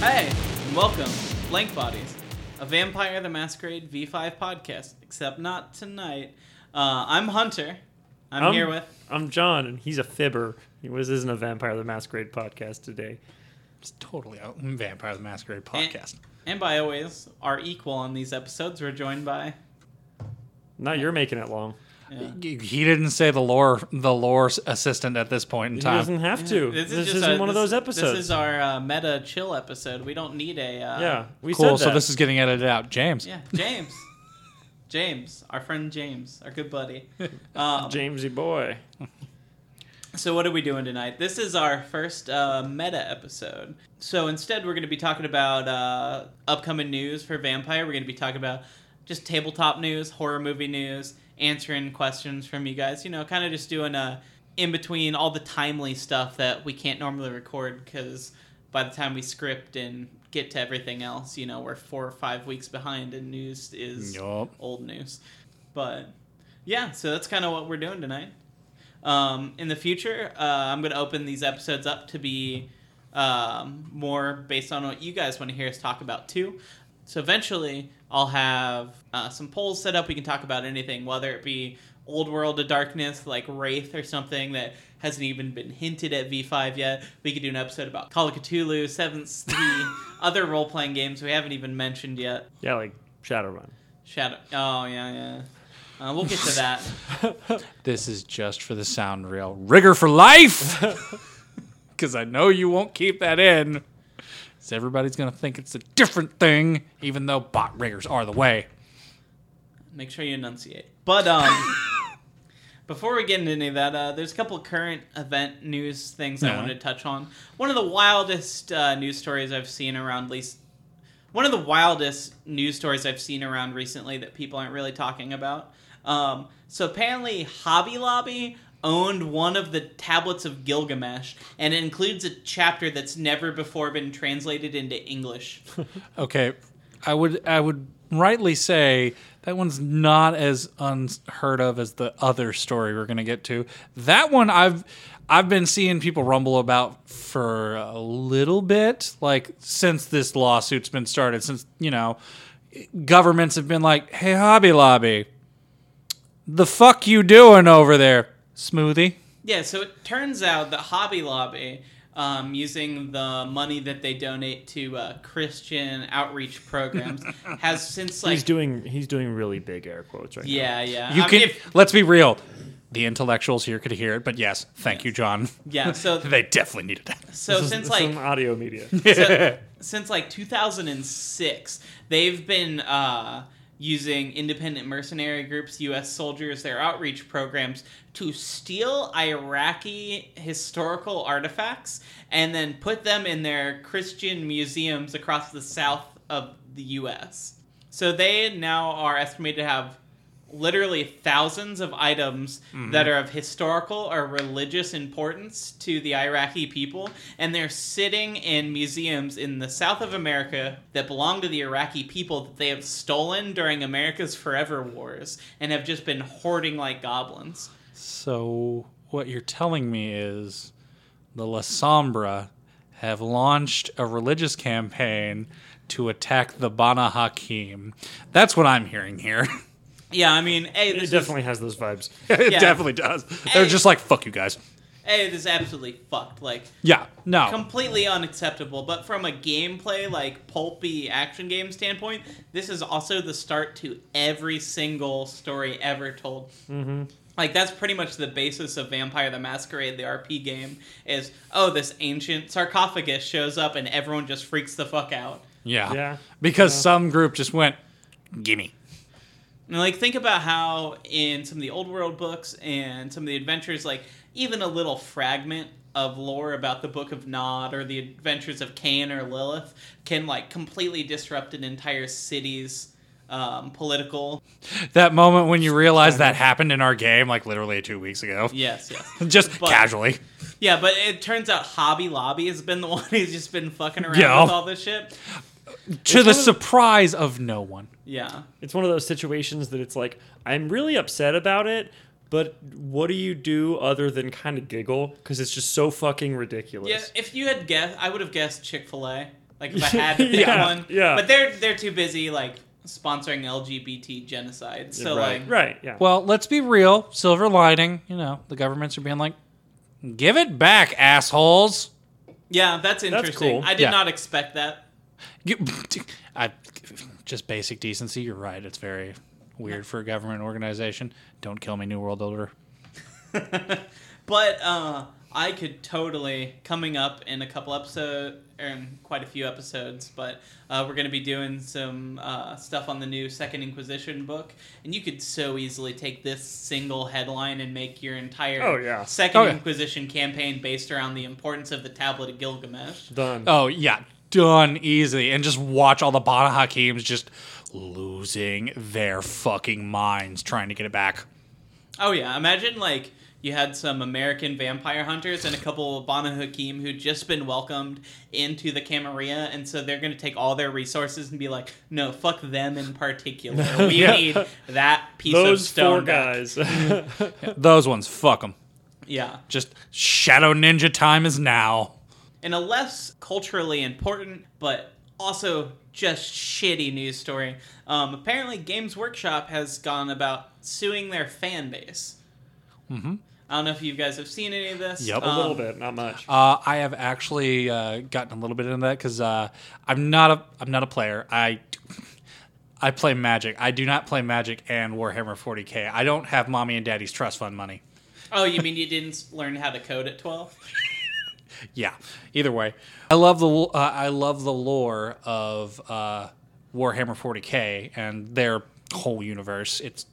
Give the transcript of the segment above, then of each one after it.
Hey, and welcome to Blank Bodies, a Vampire the Masquerade V5 podcast, except not tonight. Uh, I'm Hunter. I'm, I'm here with. I'm John, and he's a fibber. This isn't a Vampire the Masquerade podcast today. It's totally a Vampire the Masquerade podcast. And by always, our equal on these episodes, we're joined by. Now you're making it long. Yeah. He he didn't say the lore the lore assistant at this point in He time. He doesn't have to. This, just isn't a- one of those episodes. This is our uh, meta chill episode. We don't need a. Uh, yeah, we cool. said So this is getting edited out. James. Yeah, James. James, our friend James, our good buddy. Um, Jamesy boy. So what are we doing tonight? This is our first uh, meta episode. So instead, we're going to be talking about uh, upcoming news for Vampire. We're going to be talking about just tabletop news, horror movie news, answering questions from you guys. You know, kind of just doing a in between all the timely stuff that we can't normally record because by the time we script and get to everything else, you know, we're four or five weeks behind, and news is Yup. old news. But yeah, so that's kind of what we're doing tonight. Um, in the future, uh, I'm going to open these episodes up to be um, more based on what you guys want to hear us talk about too. So eventually, I'll have uh, some polls set up. We can talk about anything, whether it be Old World of Darkness, like Wraith or something that hasn't even been hinted at V5 yet. We could do an episode about Call of Cthulhu, Seventh Sea, other role playing games we haven't even mentioned yet. Yeah, like Shadowrun. Shadow. Oh yeah, yeah. Uh, we'll get to that. This is just for the sound reel. Rigger for life. Because I know you won't keep that in. So everybody's gonna think it's a different thing, even though bot riggers are the way. Make sure you enunciate. But um, before we get into any of that, uh, there's a couple of current event news things I Yeah. wanted to touch on. One of the wildest uh, news stories I've seen around, least one of the wildest news stories I've seen around recently that people aren't really talking about. Um, so apparently, Hobby Lobby owned one of the tablets of Gilgamesh, and it includes a chapter that's never before been translated into English. Okay, I would I would rightly say that one's not as unheard of as the other story we're gonna get to. That one I've I've been seeing people rumble about for a little bit, like since this lawsuit's been started, since you know governments have been like, "Hey, Hobby Lobby, the fuck you doing over there, Smoothie?" Yeah, so it turns out that Hobby Lobby, um, using the money that they donate to uh, Christian outreach programs, has since like he's doing he's doing really big air quotes right yeah, yeah. You I mean, can if- let's be real. The intellectuals here could hear it, but yes, thank you, John. yeah. So They definitely needed that. so. This since is like some audio media. so- since like 2006, they've been uh, using independent mercenary groups, U.S. soldiers, their outreach programs to steal Iraqi historical artifacts and then put them in their Christian museums across the south of the U.S. So they now are estimated to have literally thousands of items mm-hmm. that are of historical or religious importance to the Iraqi people, and they're sitting in museums in the south of America that belong to the Iraqi people that they have stolen during America's forever wars and have just been hoarding like goblins. So what you're telling me is the Lasombra have launched a religious campaign to attack the Banu Haqim. That's what I'm hearing here. Yeah, I mean, hey, It this is, definitely has those vibes. it Yeah. definitely does. They're just like, fuck you guys. hey, this is absolutely fucked. Like, Yeah, no. completely unacceptable. But from a gameplay, like pulpy action game standpoint, this is also the start to every single story ever told. Mm-hmm. Like that's pretty much the basis of Vampire the Masquerade, the RP game. Is oh, this ancient sarcophagus shows up and everyone just freaks the fuck out. yeah. Yeah. Because some group just went, gimme. And like think about how in some of the old world books and some of the adventures, like even a little fragment of lore about the Book of Nod or the adventures of Cain or Lilith can like completely disrupt an entire city's um, political. That moment when you realize that happened in our game, like literally two weeks ago. Yes, yes. Just But- casually. Yeah, but it turns out Hobby Lobby has been the one who's just been fucking around with all this shit. To the of- surprise of no one. Yeah. It's one of those situations that it's like I'm really upset about it, but what do you do other than kind of giggle because it's just so fucking ridiculous. Yeah, if you had guessed, I would have guessed Chick fil A. Like if I had to pick Yeah, one, yeah. But they're they're too busy like sponsoring LGBT genocide. So right, like, right, yeah. Well, let's be real. Silver lining, you know, the governments are being like, give it back, assholes. yeah, that's interesting. That's cool. I did Yeah. not expect that. You, I, just basic decency. You're right. It's very weird for a government organization. Don't kill me, New World Order. But uh, I could totally coming up in a couple episodes, or in quite a few episodes. But uh, we're going to be doing some uh, stuff on the new Second Inquisition book, and you could so easily take this single headline and make your entire Oh, yeah. Second Oh, yeah. Inquisition campaign based around the importance of the Tablet of Gilgamesh. Done. Oh yeah, done easily. And just watch all the Banu Haqims just losing their fucking minds trying to get it back. Oh yeah, imagine like you had some American vampire hunters and a couple of Banu Haqim who'd just been welcomed into the Camarilla, and so they're going to take all their resources and be like, "No, fuck them in particular. We Yeah. need that piece Those of stone." four back." guys. Those ones, fuck them. Yeah. Just Shadow Ninja time is now. In a less culturally important, but also just shitty news story, um, apparently Games Workshop has gone about suing their fan base. Mm-hmm. I don't know if you guys have seen any of this. Yep. a little Um, bit, not much. Uh, I have actually uh, gotten a little bit into that because uh, I'm not a I'm not a player. I I play Magic. I do not play Magic and Warhammer 40k. I don't have mommy and daddy's trust fund money. Oh, you mean you didn't learn how to code at twelve? Yeah. Either way, I love the uh, I love the lore of uh, Warhammer 40k and their whole universe. It's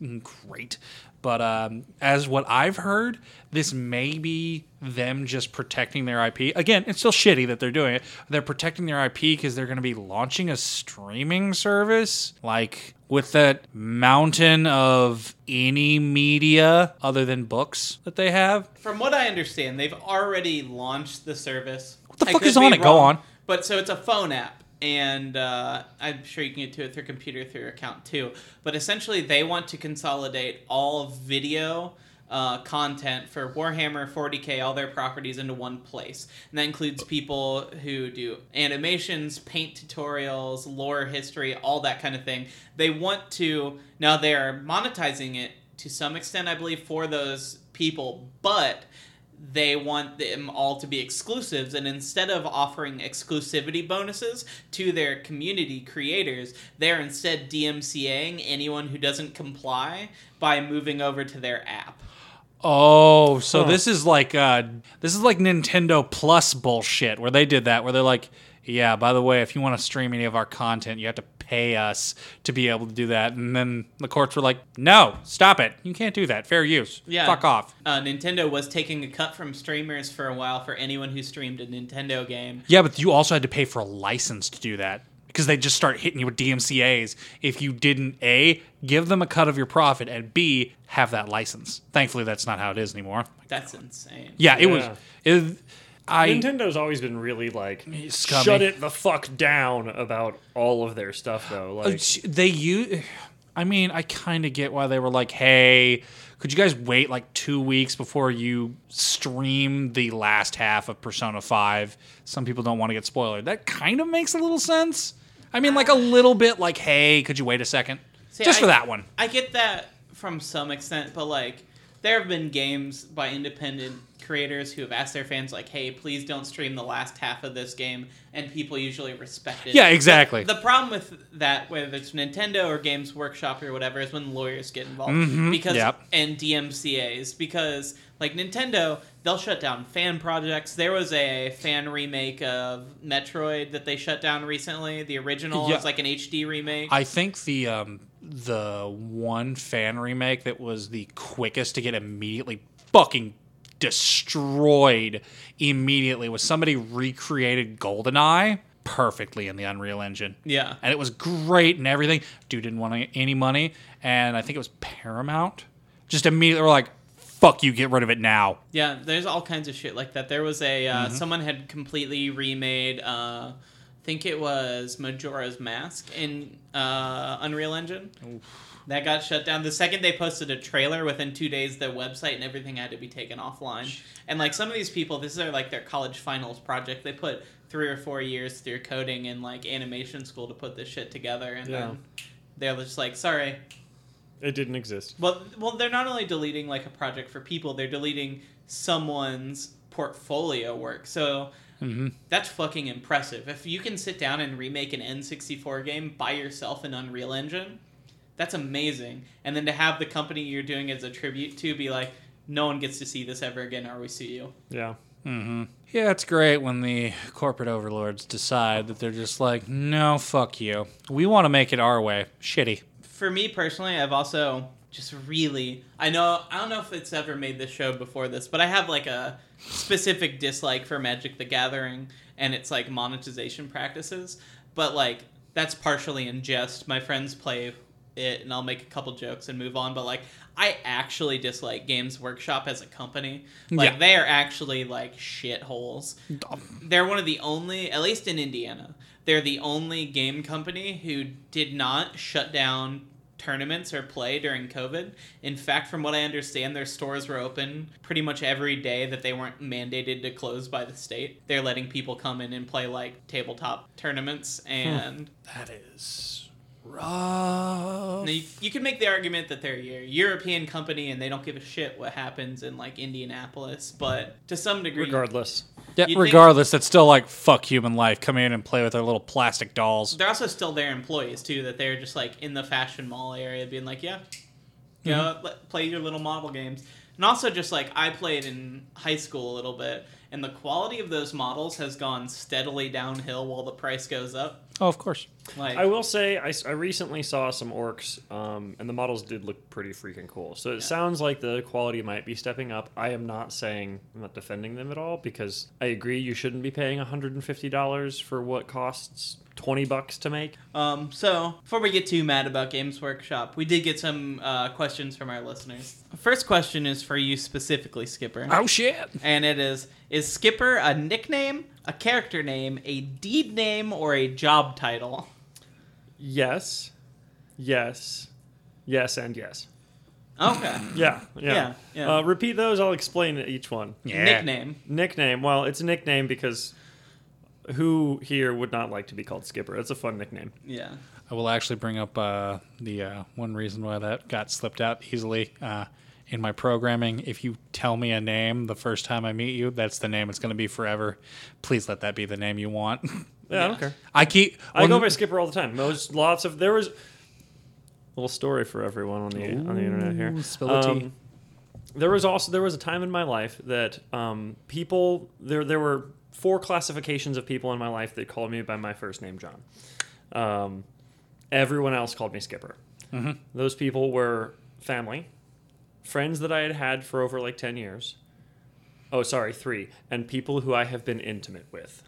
great. But um, as what I've heard, this may be them just protecting their IP. Again, it's still shitty that they're doing it. They're protecting their IP because they're going to be launching a streaming service, like with that mountain of any media other than books that they have. From what I understand, they've already launched the service. What the fuck is on it? Go on. But so it's a phone app, and uh, I'm sure you can get to it through computer through your account too. But essentially, they want to consolidate all video. Uh, content for Warhammer 40k, all their properties into one place. And that includes people who do animations, paint tutorials, lore history, all that kind of thing. They want to, now they're monetizing it to some extent, I believe, for those people, but they want them all to be exclusives and instead of offering exclusivity bonuses to their community creators they're instead DMCAing anyone who doesn't comply by moving over to their app Oh, so Huh. this is like uh this is like Nintendo Plus bullshit where they did that where they're like, yeah, by the way, if you want to stream any of our content, you have to pay us to be able to do that. And then the courts were like, "No, stop it. You can't do that. Fair use. Yeah. Fuck off." uh, Nintendo was taking a cut from streamers for a while for anyone who streamed a Nintendo game Yeah, but you also had to pay for a license to do that because they just start hitting you with DMCA's if you didn't a give them a cut of your profit and b have that license. Thankfully, that's not how it is anymore. that's insane Yeah, it was. It, I Nintendo's always been really like Scummy. shut it the fuck down about all of their stuff though. Uh, Like sh- they use i mean i kind of get why they were like hey could you guys wait like two weeks before you stream the last half of persona 5 some people don't want to get spoiled that kind of makes a little sense i mean like a little bit like hey could you wait a second See, just I- for that one I get that from some extent, but like there have been games by independent creators who have asked their fans like, "Hey, please don't stream the last half of this game," and people usually respect it. Yeah, exactly. The, the problem with that, whether it's Nintendo or Games Workshop or whatever, is when lawyers get involved Mhm, because yep. and DMCA's because like Nintendo, they'll shut down fan projects. There was a fan remake of Metroid that they shut down recently. The original Yeah. was like an HD remake. i think the um the one fan remake that was the quickest to get immediately fucking destroyed immediately was somebody recreated goldeneye perfectly in the unreal engine yeah. and it was great and everything. Dude didn't want any- money, and I think it was Paramount. Just immediately were like, "Fuck you, get rid of it now." Yeah, there's all kinds of shit like that. There was a uh, Mm-hmm. someone had completely remade uh, think it was Majora's Mask in uh, Unreal Engine. That got shut down. The second they posted a trailer, within two days, their website and everything had to be taken offline. And like some of these people, this is their, like their college finals project. They put three or four years through coding and like animation school to put this shit together, and Yeah. then they're just like, sorry. It didn't exist. Well, well, they're not only deleting like a project for people, they're deleting someone's portfolio work. So hmm that's fucking impressive. If you can sit down and remake an N64 game by yourself in Unreal Engine, that's amazing. And then to have the company you're doing as a tribute to be like, no one gets to see this ever again, or we sue you. Yeah. hmm Yeah, it's great when the corporate overlords decide that they're just like, no, fuck you. We want to make it our way. Shitty. For me personally, I've also just really I know I don't know if it's ever made this show before this, but I have like a specific dislike for Magic the Gathering and its like monetization practices. But like that's partially in jest. My friends play it and I'll make a couple jokes and move on, but like I actually dislike Games Workshop as a company. Like Yeah. they are actually like shitholes. They're one of the only, at least in Indiana, they're the only game company who did not shut down tournaments or play during COVID. In fact, from what I understand, their stores were open pretty much every day that they weren't mandated to close by the state. They're letting people come in and play like tabletop tournaments hmm. and That is rough. Now, you, you can make the argument that they're a European company and they don't give a shit what happens in like Indianapolis, but to some degree, Regardless. Yeah, You'd think- regardless, it's still like fuck human life. Come in and play with their little plastic dolls. they're also still their employees too. That they're just like in the fashion mall area, being like, yeah, you know, mm-hmm. let, play your little model games. And also, just like I played in high school a little bit, and the quality of those models has gone steadily downhill while the price goes up. Oh, of course. Like, I will say, I recently saw some orcs, um, and the models did look pretty freaking cool. So it sounds like the quality might be stepping up. I am not saying, I'm not defending them at all, because I agree you shouldn't be paying $150 for what costs 20 bucks to make. Um, so, before we get too mad about Games Workshop, we did get some uh, questions from our listeners. First question is for you specifically, Skipper. Oh shit. And it is Is Skipper a nickname, a character name, a deed name, or a job title? Yes, yes, yes, and yes. Okay. Yeah, yeah. Yeah, yeah. Uh, repeat those, I'll explain each one. Yeah. Nickname. Nickname, well, it's a nickname because who here would not like to be called Skipper? It's a fun nickname. Yeah. I will actually bring up uh, the uh, one reason why that got slipped out easily. In my programming, if you tell me a name the first time I meet you, that's the name it's going to be forever. Please let that be the name you want. Yeah, I don't care. I keep. I go by Skipper all the time. There's lots of there was a little story for everyone on the on the internet here. Spill the tea. Um, there was also there was a time in my life that um, people there there were four classifications of people in my life that called me by my first name John. Um, everyone else called me Skipper. Mhm. Those people were family, friends that I had had for over like ten years. Oh, sorry, three, and people who I have been intimate with,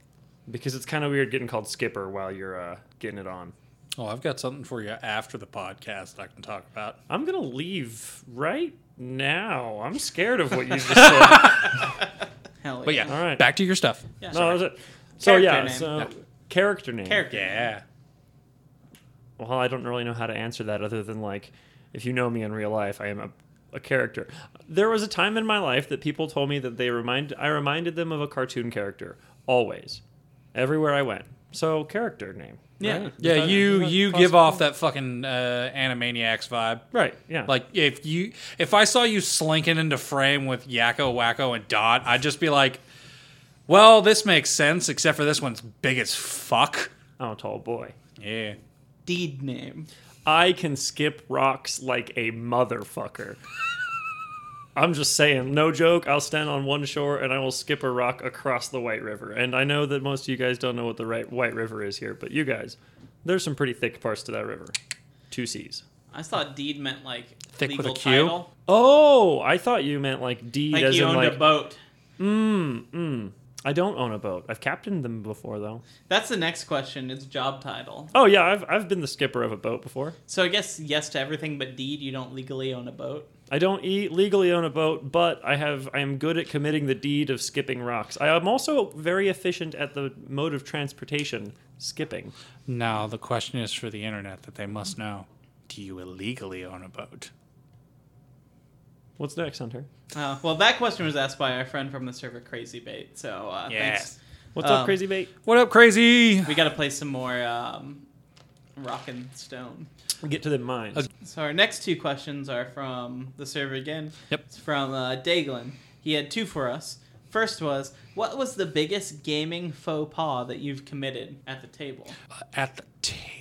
because it's kind of weird getting called Skipper while you're uh, getting it on. Oh, I've got something for you after the podcast I can talk about. I'm gonna leave right now. I'm scared of what you just said. Hell But yeah, All right. back to your stuff. Yeah. no, that was it. So Character yeah, name. so Yeah. character name. Character. Yeah. Well, I don't really know how to answer that other than like, if you know me in real life, I am a, a character. There was a time in my life that people told me that they remind I reminded them of a cartoon character always, everywhere I went. So character name. Yeah. right? Yeah, that- you you possible? give off that fucking uh, Animaniacs vibe. right. Yeah. Like if you if I saw you slinking into frame with Yakko, Wakko, and Dot, I'd just be like, "Well, this makes sense, except for this one's big as fuck." oh, tall boy. Yeah. Deed name. I can skip rocks like a motherfucker. I'm just saying, no joke. I'll stand on one shore and I will skip a rock across the White River. And I know that most of you guys don't know what the right White River is here, but you guys, there's some pretty thick parts to that river. Two C's. I thought deed meant like Thick with a Q? title. Oh, I thought you meant like deed Like as you in owned like. a boat. Mm, mm. I don't own a boat. I've captained them before though. That's the next question. It's job title. Oh yeah, I've I've been the skipper of a boat before. So I guess yes to everything but deed. You don't legally own a boat. I don't e- legally own a boat, but I have I am good at committing the deed of skipping rocks. I am also very efficient at the mode of transportation, skipping. Now the question is for the internet that they must know: Do you illegally own a boat? What's next, Hunter? Uh, well, that question was asked by our friend from the server, Crazy Bait. So uh, Yeah. thanks. What's Um, up, Crazy Bait? What up, crazy? We got to play some more um, Rock and Stone. We get to the mines. So our next two questions are from the server again. Yep. It's from uh, Daglin. He had two for us. First was, what was the biggest gaming faux pas that you've committed at the table? At the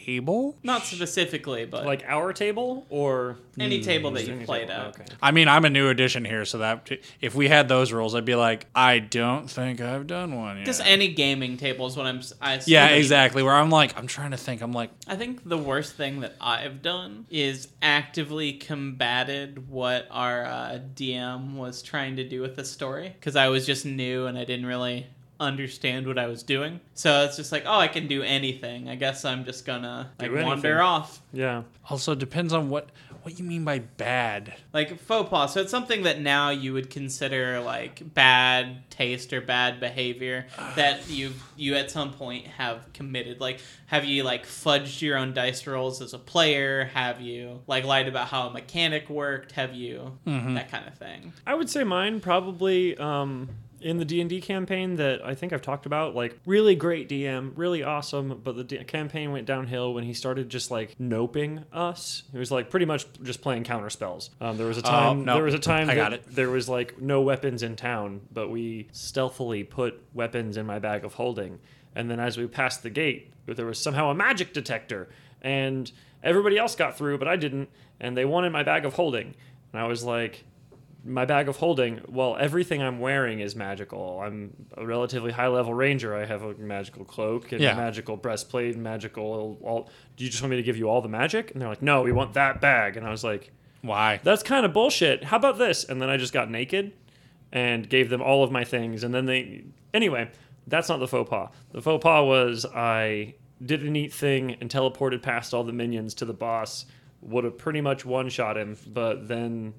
table? Not specifically, but Like our table or any table that you've played at. Okay. I mean, I'm a new addition here, so that if we had those rules, I'd be like, I don't think I've done one yet. Just any gaming table is what I'm. s- I yeah, exactly. Where I'm like, I'm trying to think. I'm like, I think the worst thing that I've done is actively combated what our uh, DM was trying to do with the story because I was just new and I didn't really understand what I was doing. So it's just like, oh, I can do anything. I guess I'm just gonna like wander off. Yeah. also depends on what what you mean by bad. Like faux pas. So it's something that now you would consider like bad taste or bad behavior that you you at some point have committed. Like have you like fudged your own dice rolls as a player? Have you like lied about how a mechanic worked? Have you that kind of thing? I would say mine probably um, in the D and D campaign that I think I've talked about. Like really great DM, really awesome, but the D- campaign went downhill when he started just like noping us. He was like pretty much just playing counter spells. Um, there was a Oh, time. no. There was a time. I got it. There was like no weapons in town, but we stealthily put weapons in my bag of holding. And then as we passed the gate, there was somehow a magic detector, and everybody else got through, but I didn't. And they wanted my bag of holding, and I was like, my bag of holding, well, everything I'm wearing is magical. I'm a relatively high level ranger. I have a magical cloak and Yeah. a magical breastplate, and magical. All, do you just want me to give you all the magic? And they're like, no, we want that bag. And I was like, Why? that's kind of bullshit. How about this? And then I just got naked and gave them all of my things. And then they. Anyway, that's not the faux pas. The faux pas was I did a neat thing and teleported past all the minions to the boss. Would have pretty much one shot him, but then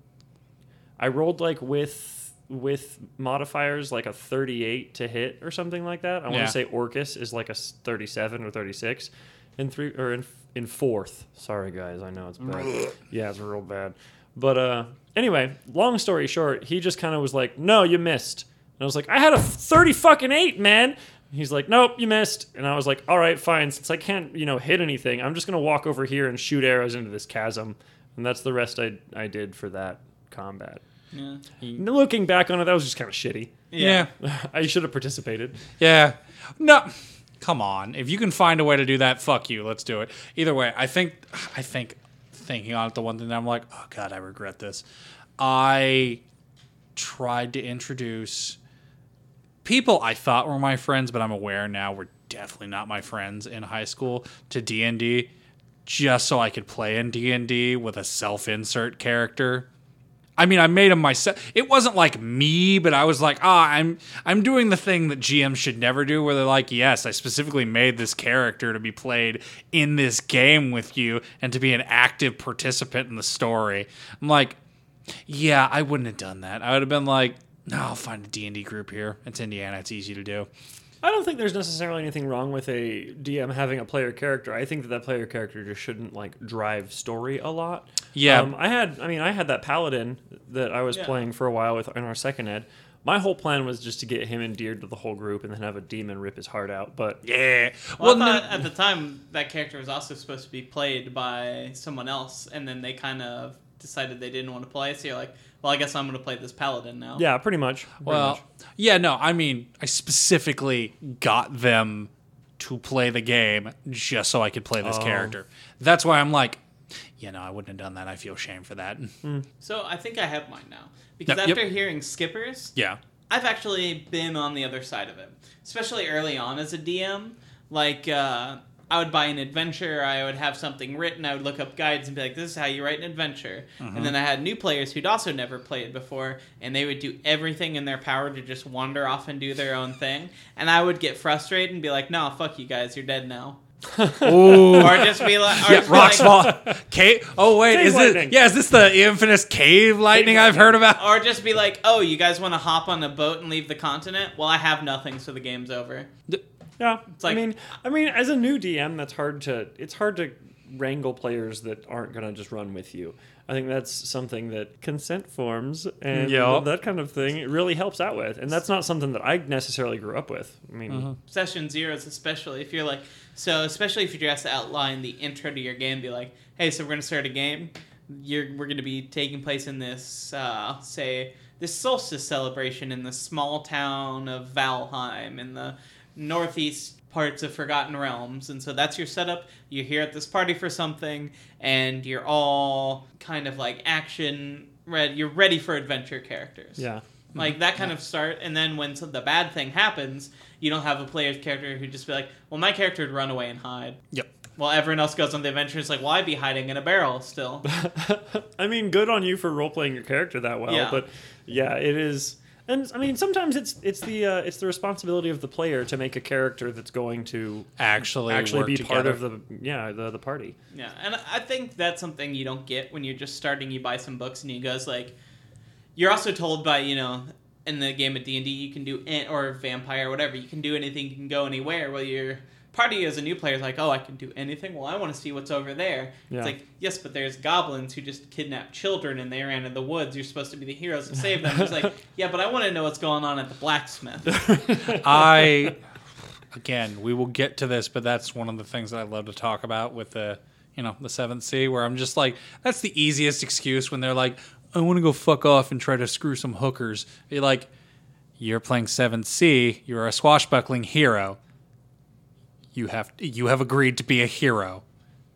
I rolled like with with modifiers like a 38 to hit or something like that. I want Yeah. to say Orcus is like a 37 or 36 in three or in in fourth. Sorry guys, I know it's bad. yeah, it's real bad. But uh anyway, long story short, he just kind of was like, "No, you missed." And I was like, "I had a 30 fucking 8, man." He's like, "Nope, you missed." And I was like, "All right, fine. Since I can't, you know, hit anything, I'm just going to walk over here and shoot arrows into this chasm." And that's the rest I I did for that combat. Yeah. Looking back on it, that was just kind of shitty. Yeah. I should have participated. Yeah. No. Come on. If you can find a way to do that, fuck you. Let's do it. Either way, I think I think thinking on it, the one thing that I'm like, oh god, I regret this. I tried to introduce people I thought were my friends, but I'm aware now were definitely not my friends in high school to D and D, just so I could play in D and D with a self-insert character. I mean, I made them myself. It wasn't like me, but I was like, ah, I'm I'm doing the thing that GMs should never do, where they're like, yes, I specifically made this character to be played in this game with you and to be an active participant in the story. I'm like, yeah, I wouldn't have done that. I would have been like, no, I'll find a D and D group here. It's Indiana. It's easy to do. I don't think there's necessarily anything wrong with a DM having a player character. I think that that player character just shouldn't like drive story a lot. Yeah. Um, I had, I mean, I had that paladin that I was Yeah. playing for a while with in our second ed. My whole plan was just to get him endeared to the whole group and then have a demon rip his heart out. But Yeah. Well, Well, I no- at the time that character was also supposed to be played by someone else, and then they kind of decided they didn't want to play. So you're like, well, I guess I'm going to play this paladin now. yeah, pretty much. pretty Well, much. yeah, no, I mean, I specifically got them to play the game just so I could play this Oh. character. That's why I'm like, you know, I wouldn't have done that. I feel shame for that. So I think I have mine now because Yep, yep. after hearing Skippers, Yeah. I've actually been on the other side of it, especially early on as a DM. Like, uh, I would buy an adventure, I would have something written, I would look up guides and be like, this is how you write an adventure. And then I had new players who'd also never played before, and they would do everything in their power to just wander off and do their own thing. And I would get frustrated and be like, no, fuck you guys, you're dead now. Ooh. or just be like, or Yeah, just be like, fall. Cave. Oh wait, Cave is lightning. it? Yeah, is this the infamous cave lightning I've lightning. heard about? or just be like, oh, you guys want to hop on a boat and leave the continent? Well, I have nothing, so the game's over. Yeah, like- I mean, I mean, as a new DM, that's hard to. It's hard to wrangle players that aren't gonna just run with you. I think that's something that consent forms and Yup. that kind of thing it really helps out with, and that's not something that I necessarily grew up with. I mean, Mm-hmm. Session zeros, especially if you're like, so especially if you're just outline the intro to your game, be like, hey, so we're gonna start a game. You're we're gonna be taking place in this, uh, say, this solstice celebration in the small town of Valheim in the northeast parts of Forgotten Realms, and so that's your setup. You're here at this party for something, and you're all kind of like action ready. You're ready for adventure characters. yeah, mm-hmm. Like that kind of start, and then when some, the bad thing happens, you don't have a player's character who just be like, "Well, my character would run away and hide." Yep. While everyone else goes on the adventure, it's like, "Well, be hiding in a barrel still." I mean, good on you for role playing your character that well, Yeah. but yeah, it is. And I mean, sometimes it's it's the uh, it's the responsibility of the player to make a character that's going to Actually, actually work be part of the yeah the the party. yeah, and I think that's something you don't get when you're just starting. You buy some books and you goes like, you're also told by you know in the game of D and D you can do an- or vampire or whatever you can do anything, you can go anywhere. Well, your party as a new player is like, oh, I can do anything. Well, I want to see what's over there. Yeah. It's like yes, but there's goblins who just kidnap children and they ran in the woods. You're supposed to be the heroes to save them. It's like yeah, but I want to know what's going on at the blacksmith. I again, we will get to this, but that's one of the things that I love to talk about with the you know the seventh Sea, where I'm just like, that's the easiest excuse when they're like, I want to go fuck off and try to screw some hookers. You're like, you're playing seventh Sea, you're a swashbuckling hero. You have you have agreed to be a hero.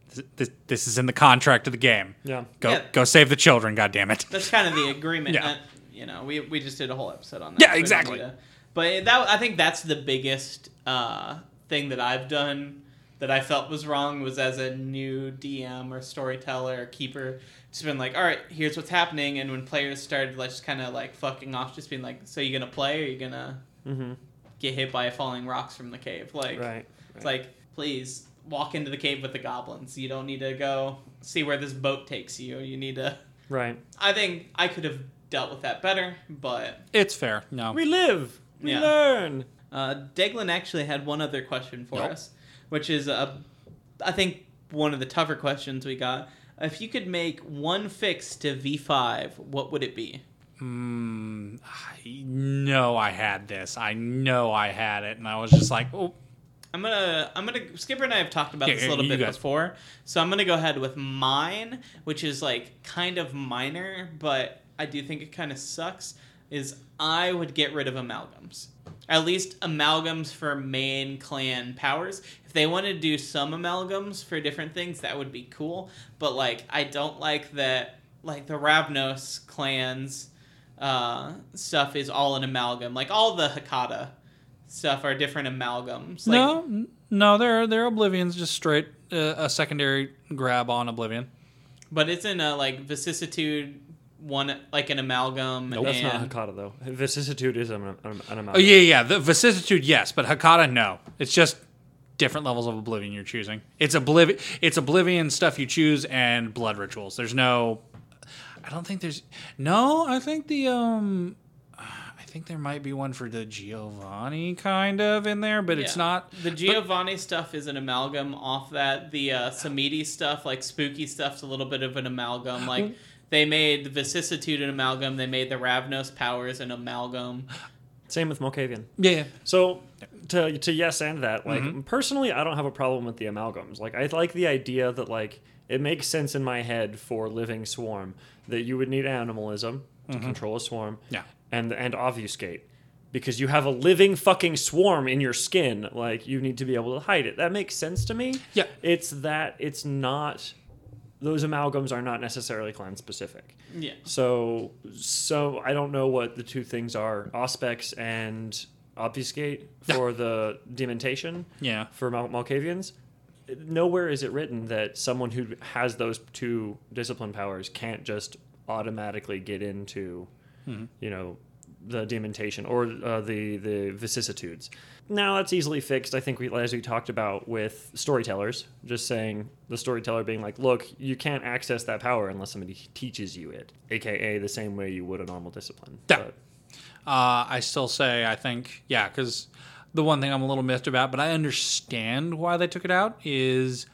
This, this, this is in the contract of the game. Yeah. Go Yeah. go save the children, God damn it. That's kind of the agreement. Yeah. that, you know, we, we just did a whole episode on that. Yeah, so exactly. need to- but that I think that's the biggest uh, thing that I've done that I felt was wrong was as a new DM or storyteller or keeper, just been like, all right, here's what's happening, and when players started like just kind of like fucking off, just being like, so you gonna play or you gonna Mm-hmm. get hit by falling rocks from the cave? Like, Right. It's like, please walk into the cave with the goblins. You don't need to go see where this boat takes you. You need to. Right. I think I could have dealt with that better, but It's fair. No. We live. We Yeah. learn. uh, Deglin actually had one other question for Nope. us, which is, uh, I think, one of the tougher questions we got. If you could make one fix to V5, what would it be? Mm, I know I had this. I know I had it, and I was just like, oh, I'm gonna, I'm gonna. Skipper and I have talked about Yeah, this a little bit guys- before, so I'm gonna go ahead with mine, which is like kind of minor, but I do think it kind of sucks. Is I would get rid of amalgams, at least amalgams for main clan powers. If they want to do some amalgams for different things, that would be cool. But like, I don't like that. Like the Ravnos clans uh, stuff is all an amalgam. Like all the Hecata stuff are different amalgams. Like, no, no, they're they're Oblivion's just straight uh, a secondary grab on Oblivion. But isn't a like vicissitude one like an amalgam? Nope. That's not Hecata though. Vicissitude is an, an, an amount. Oh yeah, yeah, the vicissitude, yes, but Hecata, no. It's just different levels of Oblivion you're choosing. It's Oblivion, it's Oblivion stuff you choose and blood rituals. There's no, I don't think there's no. I think the um. I think there might be one for the Giovanni kind of in there, but it's not. The Giovanni stuff is an amalgam off that. The uh, Samiti stuff, like spooky stuff's a little bit of an amalgam. Like they made the vicissitude an amalgam. They made the Ravnos powers an amalgam. Same with Malkavian. Yeah, yeah. So to to yes and that, like Mm-hmm. personally, I don't have a problem with the amalgams. Like I like the idea that like it makes sense in my head for living swarm that you would need animalism to control a swarm. Mm-hmm. Yeah. And and obfuscate. Because you have a living fucking swarm in your skin, like you need to be able to hide it. That makes sense to me. Yeah. It's that it's not those amalgams are not necessarily clan specific. Yeah. So so I don't know what the two things are: auspex and obfuscate for the dementation Yeah. for Mal- Malkavians. Nowhere is it written that someone who has those two discipline powers can't just automatically get into, Mm-hmm. you know, the dementation or uh, the the vicissitudes. Now that's easily fixed. I think we, as we talked about with storytellers, just saying the storyteller being like, "Look, you can't access that power unless somebody teaches you it," aka the same way you would a normal discipline. Yeah. But- Uh, I still say I think yeah, because the one thing I'm a little miffed about, but I understand why they took it out is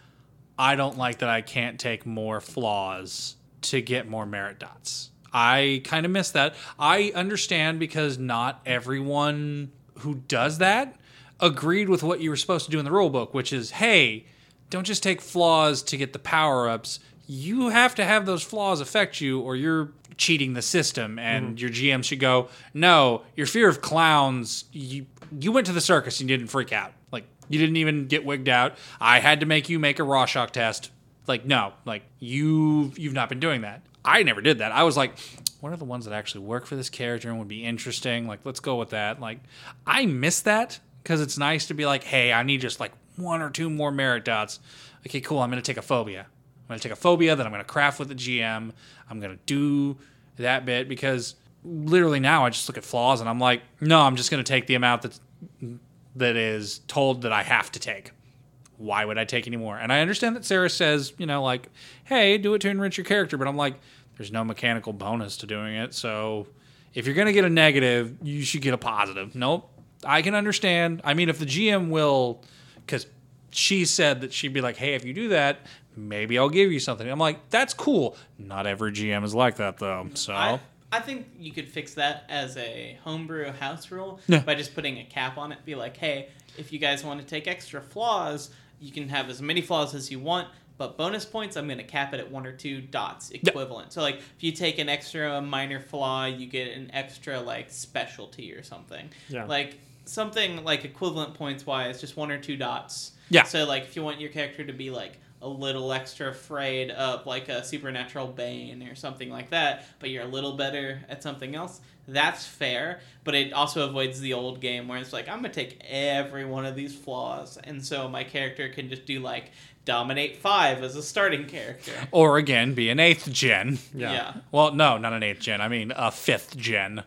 I don't like that I can't take more flaws to get more merit dots. I kind of miss that. I understand because not everyone who does that agreed with what you were supposed to do in the rule book, which is hey, don't just take flaws to get the power ups. You have to have those flaws affect you, or you're cheating the system. And mm-hmm. your GM should go, no, your fear of clowns. You you went to the circus and you didn't freak out. Like you didn't even get wigged out. I had to make you make a Rorschach test. Like no, like you you've not been doing that. I never did that. I was like, what are the ones that actually work for this character and would be interesting? Like let's go with that. Like I miss that because it's nice to be like, hey, I need just like one or two more merit dots. Okay, cool. I'm gonna take a phobia. I'm gonna take a phobia that I'm gonna craft with the GM. I'm gonna do that bit because literally now I just look at flaws and I'm like, no, I'm just gonna take the amount that's that is told that I have to take. Why would I take any more? And I understand that Sarah says, you know, like, hey, do it to enrich your character, but I'm like, there's no mechanical bonus to doing it. So if you're gonna get a negative, you should get a positive. Nope. I can understand. I mean, if the GM will, because she said that she'd be like, hey, if you do that, maybe I'll give you something. I'm like, that's cool. Not every GM is like that though. So I, I think you could fix that as a homebrew house rule Yeah. by just putting a cap on it. Be like, hey, if you guys want to take extra flaws, you can have as many flaws as you want. But bonus points, I'm going to cap it at one or two dots equivalent. So, like, if you take an extra minor flaw, you get an extra, like, specialty or something. Yeah. Like, something like equivalent points wise, just one or two dots. Yeah. So, like, if you want your character to be, like, a little extra afraid of, like, a supernatural bane or something like that, but you're a little better at something else, that's fair. But it also avoids the old game where it's like, I'm going to take every one of these flaws. And so my character can just do, like, dominate five as a starting character. or again, be an eighth gen. Yeah. yeah. Well, no, not an eighth gen. I mean a fifth gen.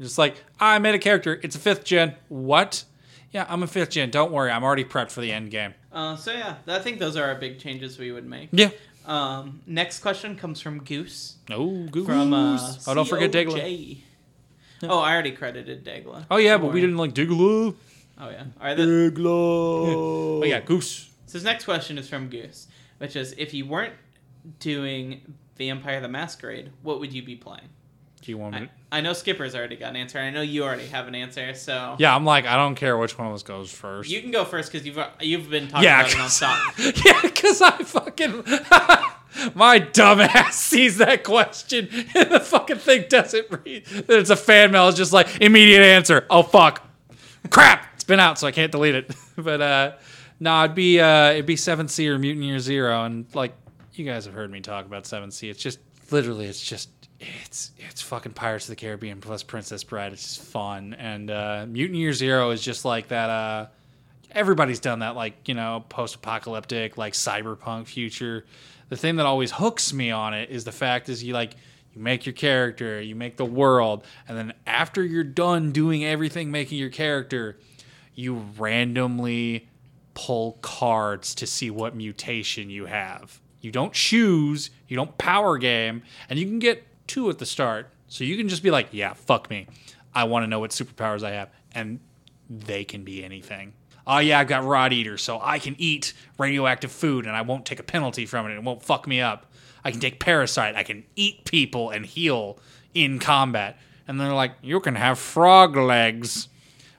Just like I made a character. It's a fifth gen. What? Yeah, I'm a fifth gen. Don't worry, I'm already prepped for the end game. Uh, so yeah, I think those are our big changes we would make. Yeah. Um, next question comes from Goose. Oh, goose. From uh, oh, don't forget Dagla. COJ. Oh, I already credited Dagla. Oh yeah, but we didn't like Digla. Oh yeah. All right. The, Diglo. Oh yeah, goose. So his next question is from Goose, which is if you weren't doing Vampire the Masquerade, what would you be playing? Do you want me? I, I know Skipper's already got an answer. I know you already have an answer. So Yeah, I'm like I don't care which one of us goes first. you can go first because you've you've been talking yeah, about it nonstop. yeah, because I fucking my dumbass sees that question and the fucking thing doesn't read that it's a fan mail. It's just like immediate answer. Oh fuck, crap! It's been out, so I can't delete it. but uh, no, it'd be uh, it'd be Seven Sea or Mutant Year Zero, and like you guys have heard me talk about Seven Sea. It's just literally, it's just. It's it's fucking Pirates of the Caribbean plus Princess Bride. It's just fun, and uh, Year Zero is just like that. Uh, everybody's done that like you know post-apocalyptic like cyberpunk future the thing that always hooks me on it is the fact is you like you make your character you make the world and then after you're done doing everything making your character you randomly pull cards to see what mutation you have you don't choose you don't power game and you can get two at the start so you can just be like yeah fuck me i want to know what superpowers i have and they can be anything. Oh yeah, I've got Rot Eater, so I can eat radioactive food and I won't take a penalty from it. It won't fuck me up. I can take Parasite. I can eat people and heal in combat. And they're like, you can have frog legs.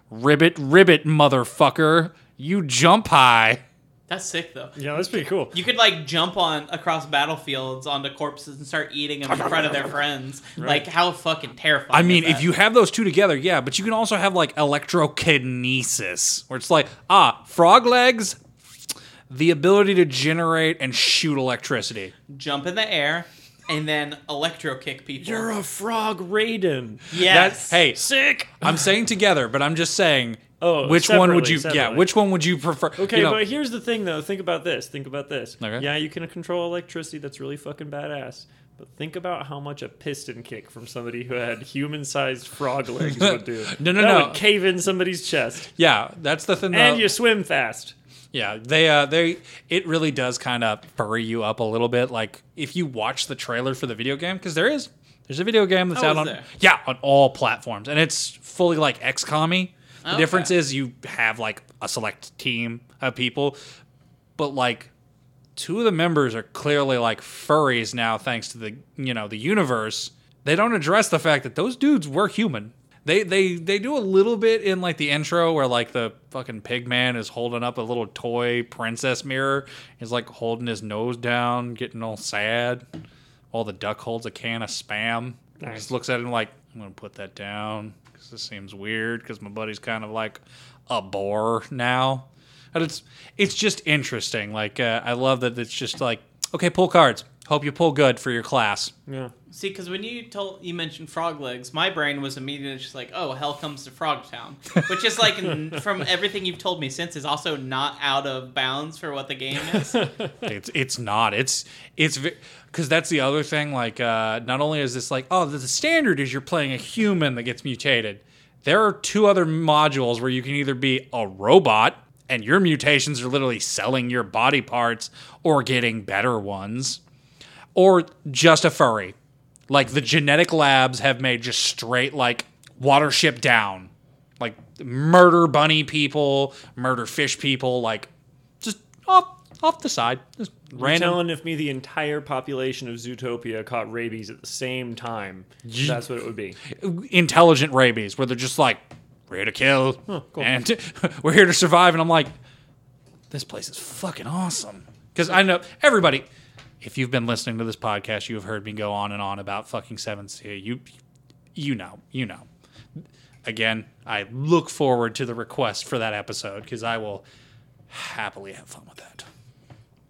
Ribbit, ribbit, motherfucker. You jump high. That's sick though. Yeah, that's pretty cool. You could like jump on across battlefields onto corpses and start eating them in front of their friends. Like how fucking terrifying! I mean, is if you have those two together, yeah, but you can also have like electrokinesis, where it's like, ah, frog legs, the ability to generate and shoot electricity. jump in the air and then electro kick people. You're a frog Raiden. yes. That, hey, Sick. I'm saying together, but I'm just saying, Oh, which one would separately, you? Yeah, which one would you prefer? Okay, you know, but here's the thing though. Think about this. Think about this. Okay. Yeah, you can control electricity. That's really fucking badass. But think about how much a piston kick from somebody who had human-sized frog legs would do. No, no, that no. would cave in somebody's chest, Yeah, that's the thing. and you swim fast. Yeah, they uh they it really does kind of furry you up a little bit. Like if you watch the trailer for the video game, because there is there's a video game that's Oh, out on there? yeah on all platforms, and it's fully like XCOM-y. The Okay. difference is you have like a select team of people, but like two of the members are clearly like furries now, thanks to the you know the universe. They don't address the fact that those dudes were human. They they they do a little bit in like the intro where like the fucking pig man is holding up a little toy princess mirror. He's like holding his nose down, getting all sad, while the duck holds a can of spam. Nice. Just looks at him like I'm gonna put that down because this seems weird because my buddy's kind of like a bore now. And it's it's just interesting. Like uh, I love that it's just like okay, pull cards. Hope you pull good for your class. Yeah. See, because when you told you mentioned frog legs, my brain was immediately just like, "Oh, hell comes to Frog Town," which is like, n- from everything you've told me since, is also not out of bounds for what the game is. It's it's not. It's it's because that's the other thing. Like uh, not only is this like oh the, the standard is you're playing a human that gets mutated. There are two other modules where you can either be a robot and your mutations are literally selling your body parts or getting better ones, or just a furry. Like the genetic labs have made just straight like watership down, like murder bunny people, murder fish people, like just off off the side, just You're random. telling if me the entire population of Zootopia caught rabies at the same time, that's what it would be. intelligent rabies where they're just like we're here to kill cool. and we're here to survive and i'm like this place is fucking awesome because i know everybody if you've been listening to this podcast you have heard me go on and on about fucking seven sea you you know you know again i look forward to the request for that episode because i will happily have fun with that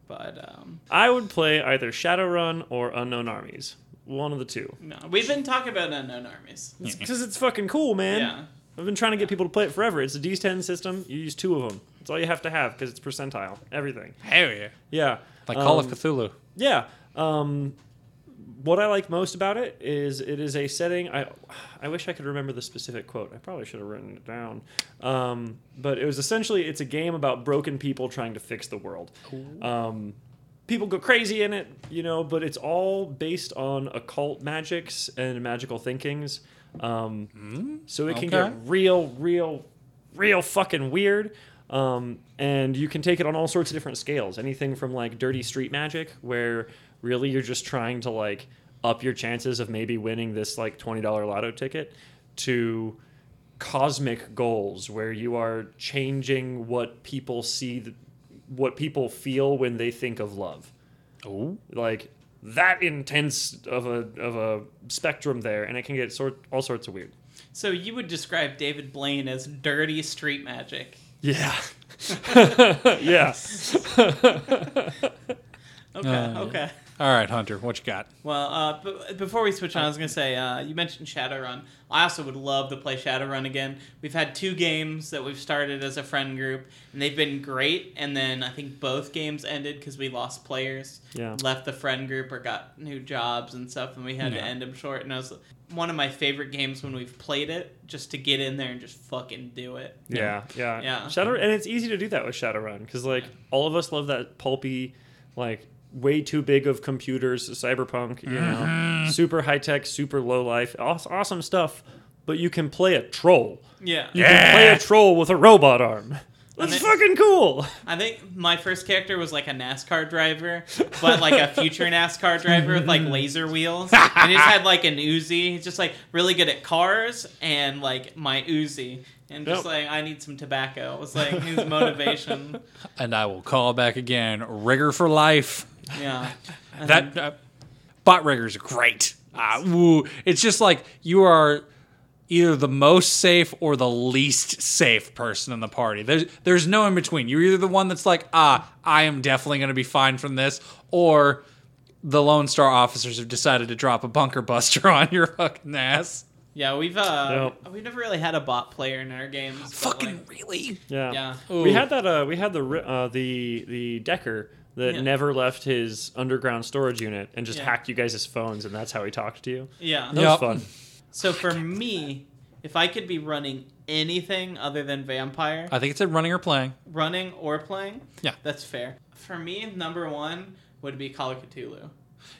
But um, I would play either Shadowrun or Unknown Armies. One of the two. no, we've been talking about unknown armies. Because it's fucking cool, man. Yeah. I've been trying to get people to play it forever. It's a D10 system. You use two of them. That's all you have to have because it's percentile. Everything. hell yeah Yeah. Like call Um, of cthulhu Yeah. Um, what I like most about it is it is a setting. I I wish I could remember the specific quote. I probably should have written it down. Um, but it was essentially it's a game about broken people trying to fix the world. Um, people go crazy in it, you know, but it's all based on occult magics and magical thinkings. Um, so it can Okay. get real, real, real fucking weird. Um, and you can take it on all sorts of different scales. Anything from like dirty street magic, where really you're just trying to like up your chances of maybe winning this like $20 lotto ticket, to cosmic goals, where you are changing what people see, th- what people feel when they think of love oh like that intense of a of a spectrum there, and it can get sort all sorts of weird. So you would describe David Blaine as dirty street magic. Yeah, yeah. Okay, Uh, okay. all right hunter what you got Well, uh, b- before we switch on, I was gonna say uh, you mentioned Shadowrun. I also would love to play Shadowrun again. We've had two games that we've started as a friend group, and they've been great. And then I think both games ended because we lost players, Yeah. left the friend group or got new jobs and stuff, and we had to end them short. And it was one of my favorite games when we've played it, just to get in there and just fucking do it. Yeah, yeah, Yeah. Shadow, and it's easy to do that with Shadowrun because like all of us love that pulpy, like way too big of computers, cyberpunk. You know, mm-hmm. super high tech, super low life, aw- awesome stuff. But you can play a troll. Yeah. You can play a troll with a robot arm. That's then- fucking cool. I think my first character was like a NASCAR driver, but like a future NASCAR driver with like laser wheels. And he just had like an Uzi. He's just like really good at cars and like my Uzi. And just Yep. like, I need some tobacco. It was like his motivation. and i will call back again Rigger for life Yeah. That uh, bot riggers are great. Uh, woo. It's just like you are either the most safe or the least safe person in the party. There's there's no in between. You're either the one that's like, ah, I am definitely going to be fine from this, or the Lone Star officers have decided to drop a bunker buster on your fucking ass. Yeah, we've uh, Yep. we've never really had a bot player in our games. Fucking like, really? Yeah. yeah. We had that. Uh, we had the uh, the the Decker that Yeah. never left his underground storage unit and just Yeah. hacked you guys' phones, and that's how he talked to you. Yeah. That Yup. was fun. So for me, if I could be running anything other than vampire, I think it said running or playing. running or playing, Yeah. that's fair. For me, number one would be Call of Cthulhu.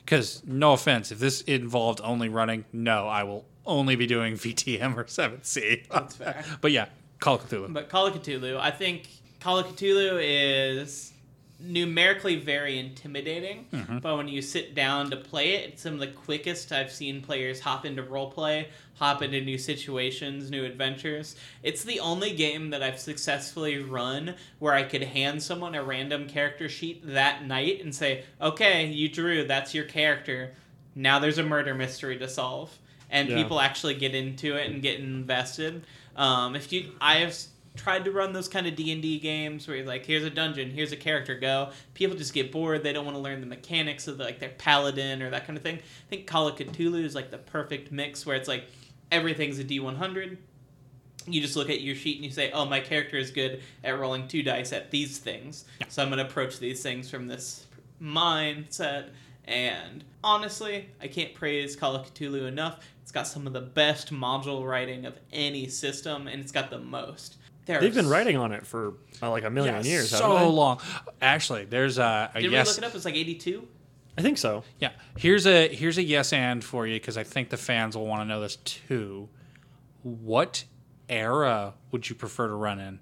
Because no offense, if this involved only running, no, I will only be doing VTM or 7C. That's fair. but yeah, Call of Cthulhu. But Call of Cthulhu, I think Call of Cthulhu is numerically very intimidating, but when you sit down to play it, it's some of the quickest I've seen players hop into roleplay, hop into new situations, new adventures. It's the only game that I've successfully run where I could hand someone a random character sheet that night and say, "Okay, you drew, that's your character. Now there's a murder mystery to solve." And Yeah. people actually get into it and get invested. Um, if you, I have tried to run those kind of D and D games where you're like, here's a dungeon, here's a character, go. People just get bored. They don't want to learn the mechanics of like their paladin or that kind of thing. I think Call of Cthulhu is like the perfect mix where it's like everything's a D100. You just look at your sheet and you say, oh, my character is good at rolling two dice at these things. So I'm going to approach these things from this mindset. And honestly, I can't praise Call of Cthulhu enough. It's got some of the best module writing of any system, and it's got the most. There They've been writing on it for uh, like a million Yeah, years. so long. Actually, there's a, a Did yes. we look it up? It's like 82. I think so. Yeah, here's a here's a yes and for you because I think the fans will want to know this too. What era would you prefer to run in?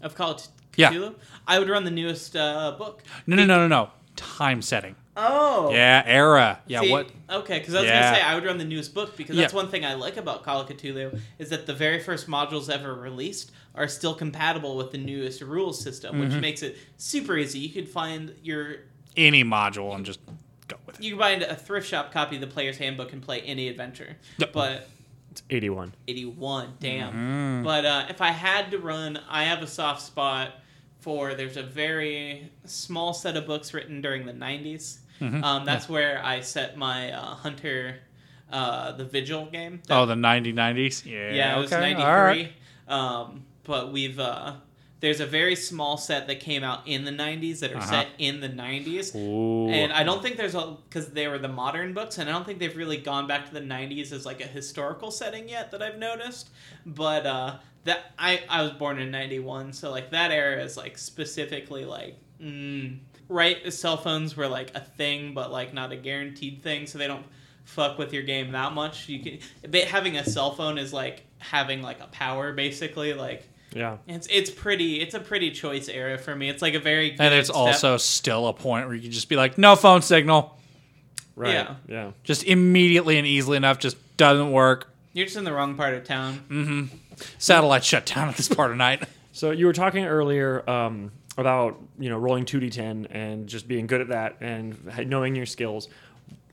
Of Call of Yeah. I would run the newest uh, book. No, no, no, no, no. Time setting. Oh. Yeah, era. Yeah, See, what? Okay, because I was Yeah. gonna say I would run the newest book because that's Yeah. one thing I like about Call of Cthulhu is that the very first modules ever released are still compatible with the newest rules system, Mm-hmm. which makes it super easy. You could find your Any module and just go with it. you can find a thrift shop copy of the player's handbook and play any adventure. Yep. But It's 81. 81, damn. Mm-hmm. But uh, if I had to run, I have a soft spot for there's a very small set of books written during the 90s. Mm-hmm. Um, that's where I set my uh, Hunter, uh, the Vigil game. Oh, the 1990s. Yeah. yeah, it was okay, 93. all right. Um, but we've uh, there's a very small set that came out in the 90s that are Uh-huh. set in the 90s. Ooh. And I don't think there's a because they were the modern books, and I don't think they've really gone back to the '90s as like a historical setting yet that I've noticed. But uh, that I I was born in '91, so like that era is like specifically like mm, right. Cell phones were like a thing, but like not a guaranteed thing, so they don't fuck with your game that much. You can but having a cell phone is like having like a power basically like. yeah. It's it's pretty. It's a pretty choice era for me. It's like a very good And it's step- also still a point where you can just be like, no phone signal. Right. Yeah. Yeah. Just immediately and easily enough, just doesn't work. You're just in the wrong part of town. mm-hmm Satellite shut down at this part of night. So you were talking earlier um, about you know rolling 2d10 and just being good at that and knowing your skills.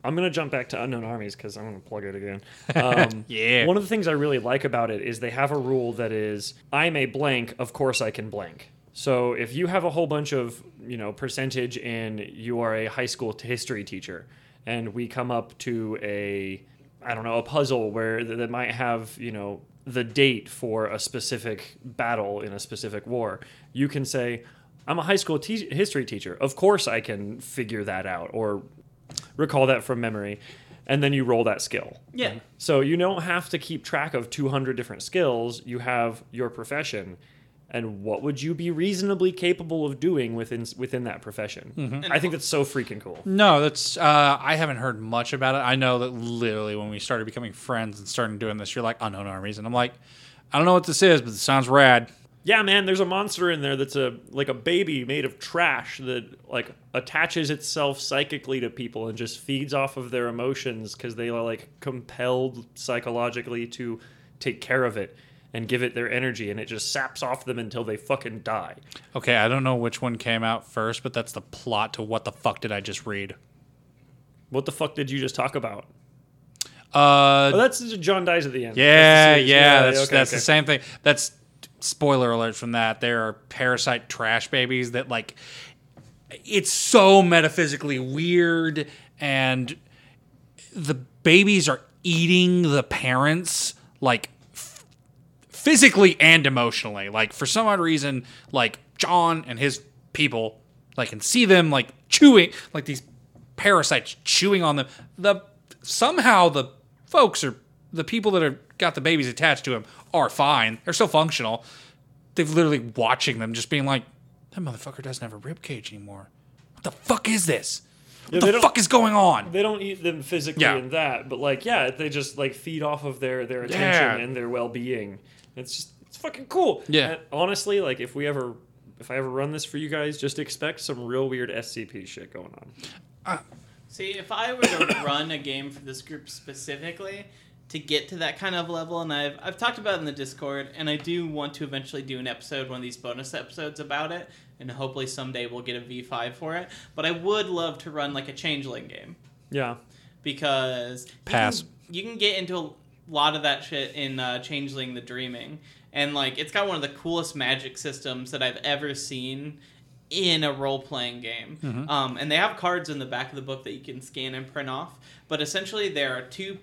I'm gonna jump back to unknown armies because I'm gonna plug it again. Um, Yeah. One of the things I really like about it is they have a rule that is I'm a blank, of course I can blank. So if you have a whole bunch of you know percentage and you are a high school history teacher, and we come up to a I don't know a puzzle where th- that might have you know the date for a specific battle in a specific war, you can say I'm a high school te- history teacher. Of course I can figure that out or recall that from memory, and then you roll that skill. Yeah. So you don't have to keep track of 200 different skills. You have your profession, and what would you be reasonably capable of doing within within that profession? I think that's so freaking cool. No, that's uh, I haven't heard much about it. I know that literally when we started becoming friends and started doing this, you're like unknown armies, and I'm like, I don't know what this is, but it sounds rad. Yeah, man, there's a monster in there that's a like a baby made of trash that like attaches itself psychically to people and just feeds off of their emotions because they are like compelled psychologically to take care of it and give it their energy and it just saps off them until they fucking die. Okay, I don't know which one came out first, but that's the plot to what the fuck did I just read? What the fuck did you just talk about? Uh, Oh, that's John dies at the end. yeah, That's the- yeah, that's okay, that's okay. the same thing. That's spoiler alert from that. There are parasite trash babies that like it's so metaphysically weird and the babies are eating the parents like physically and emotionally. Like for some odd reason, like John and his people, like can see them like chewing, like these parasites chewing on them. The somehow the folks or the people that are got the babies attached to him are fine. They're still functional. They've literally watching them just being like, that motherfucker doesn't have a rib cage anymore. What the fuck is this? What they the fuck is going on? They don't eat them physically Yeah. in that, but like, yeah, they just like feed off of their their attention Yeah. and their well being. It's just it's fucking cool. Yeah. And honestly, like if we ever if I ever run this for you guys, just expect some real weird SCP shit going on. See, if I were to run a game for this group specifically to get to that kind of level, and I've I've talked about it in the Discord, and I do want to eventually do an episode, one of these bonus episodes about it, and hopefully someday we'll get a V five for it. But I would love to run like a changeling game Yeah. because you Pass. can- You can, get into a lot of that shit in uh, Changeling: The Dreaming, and like it's got one of the coolest magic systems that I've ever seen in a role playing game. Mm-hmm. Um, and they have cards in the back of the book that you can scan and print off. But essentially, there are two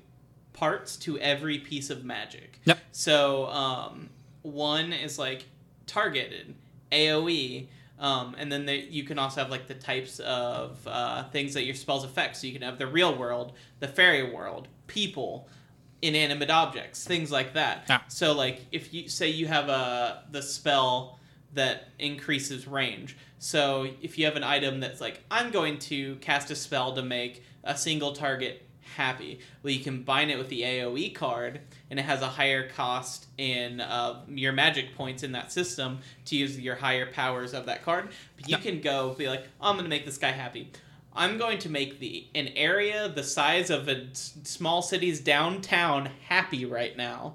parts to every piece of magic. Yep. So um, one is like targeted, AOE. Um, and then you can also have like the types of uh, things that your spells affect. So you can have the real world, the fairy world, people, inanimate objects, things like that. Yeah. So like if you say you have a the spell that increases range. So if you have an item that's like I'm going to cast a spell to make a single target happy, well you combine it with the AOE card and it has a higher cost in uh, your magic points in that system to use your higher powers of that card. But you Yeah. can go be like I'm going to make this guy happy. I'm going to make the an area the size of a s- small city's downtown happy right now.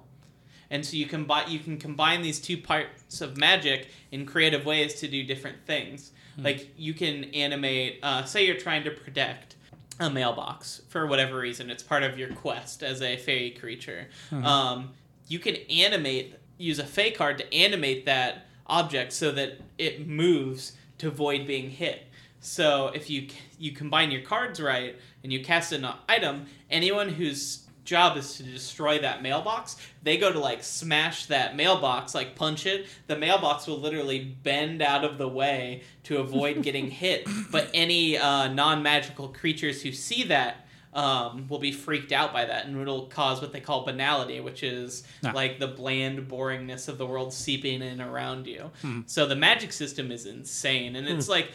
And so you can buy, you can combine these two parts of magic in creative ways to do different things. Like you can animate, uh, say you're trying to protect a mailbox for whatever reason. It's part of your quest as a fairy creature. Um, you can animate, use a fey card to animate that object so that it moves to avoid being hit. So if you you combine your cards right and you cast an item, anyone whose job is to destroy that mailbox, they go to like smash that mailbox, like punch it. The mailbox will literally bend out of the way to avoid getting hit. But any uh, non magical creatures who see that um, will be freaked out by that, and it'll cause what they call banality, which is Ah. like the bland boringness of the world seeping in around you. So the magic system is insane, and it's like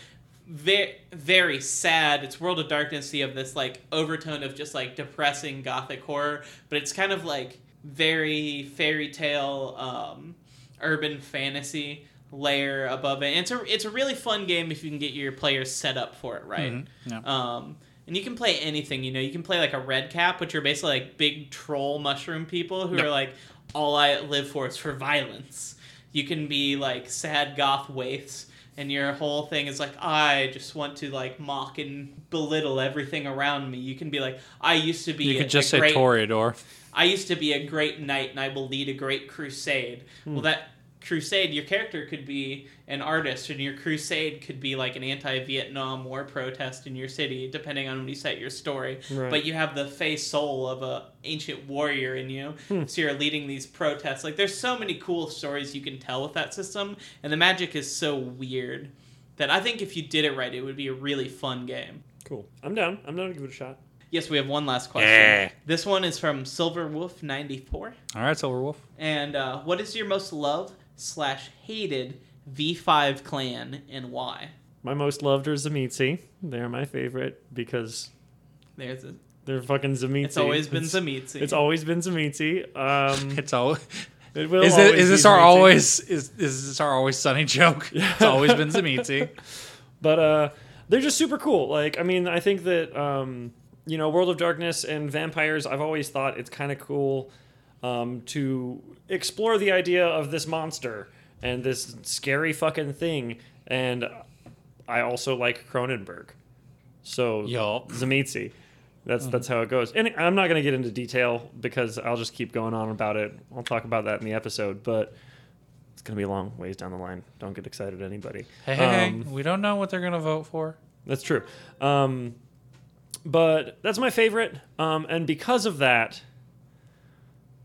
very very sad. It's World of Darkness. You have this like overtone of just like depressing gothic horror, but it's kind of like very fairy tale, um, urban fantasy layer above it. And it's a it's a really fun game if you can get your players set up for it right. Mhm, yeah. Um, and you can play anything. You know, you can play like a red cap, which are basically like big troll mushroom people who Yep. are like, all I live for is for violence. You can be like sad goth waifs, and your whole thing is like, I just want to like mock and belittle everything around me. You can be like, I used to be. You a- could just a say great, Toreador. I used to be a great knight, and I will lead a great crusade. Well, hmm. that crusade, your character could be an artist, and your crusade could be like an anti-Vietnam War protest in your city, depending on when you set your story. Right. But you have the fae soul of a ancient warrior in you, so you're leading these protests. Like, there's so many cool stories you can tell with that system, and the magic is so weird that I think if you did it right, it would be a really fun game. Cool. I'm down. I'm down to give it a shot. Yes, we have one last question. Yeah. This one is from Silver Wolf 94. All right, Silverwolf. And uh, what is your most loved slash hated V5 clan and why? My most loved are Tzimisce. They're my favorite because There's a, they're fucking Tzimisce. it's always been It's- Tzimisce. It's always been Tzimisce. Um, It's all. it will Is it? always Is be this our Tzimisce. always? Is is this our always sunny joke? It's always been Tzimisce. but uh they're just super cool like i mean i think that um you know world of darkness and vampires i've always thought it's kind of cool um to explore the idea of this monster and this scary fucking thing and i also like cronenberg so Yup. Tzimisce that's that's how it goes and i'm not going to get into detail because i'll just keep going on about it i'll talk about that in the episode but it's going to be a long ways down the line don't get excited anybody Hey, hey, hey, Um, we don't know what they're gonna vote for. that's true. Um, but that's my favorite. Um, and because of that,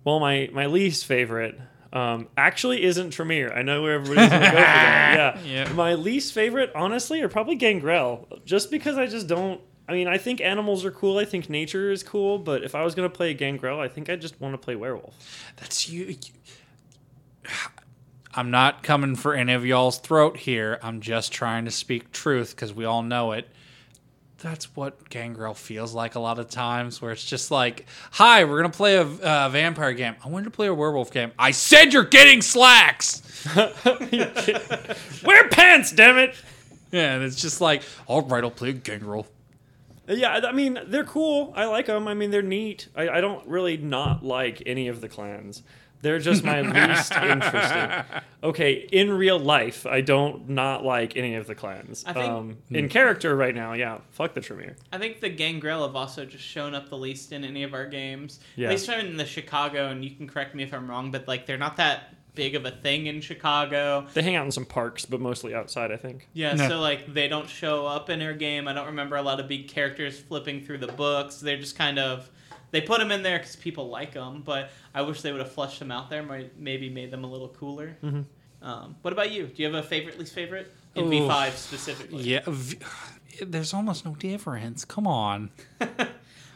Well, my my least favorite um, actually isn't Tremere. I know where everybody's gonna go for that. Yeah. Yeah. My least favorite, honestly, are probably Gangrel, just because I just don't. I mean, I think animals are cool. I think nature is cool. But if I was gonna play Gangrel, I think I just want to play werewolf. That's you. you- I'm not coming for any of y'all's throat here. I'm just trying to speak truth because we all know it. That's what Gangrel feels like a lot of times, where it's just like, "Hi, we're gonna play a uh, vampire game. I wanted to play a werewolf game. I said you're getting slacks." Wear pants, damn it! Yeah, and it's just like, "All right, I'll play Gangrel." Yeah, I mean they're cool. I like them. I mean they're neat. I, I don't really not like any of the clans. They're just my least interesting. Okay, in real life, I don't not like any of the clans. I think- um, in character right now, yeah, fuck the Tremere. I think the Gangrel have also just shown up the least in any of our games. Yeah. At least I'm in the Chicago, and you can correct me if I'm wrong, but like they're not that big of a thing in Chicago. They hang out in some parks, but mostly outside. I think. Yeah, No. so like they don't show up in our game. I don't remember a lot of big characters flipping through the books. They're just kind of they put them in there because people like them. But I wish they would have fleshed them out there. Might maybe made them a little cooler. Mhm. Um, what about you? Do you have a favorite, least favorite in Ooh. V five specifically? Yeah, v- there's almost no difference. Come on.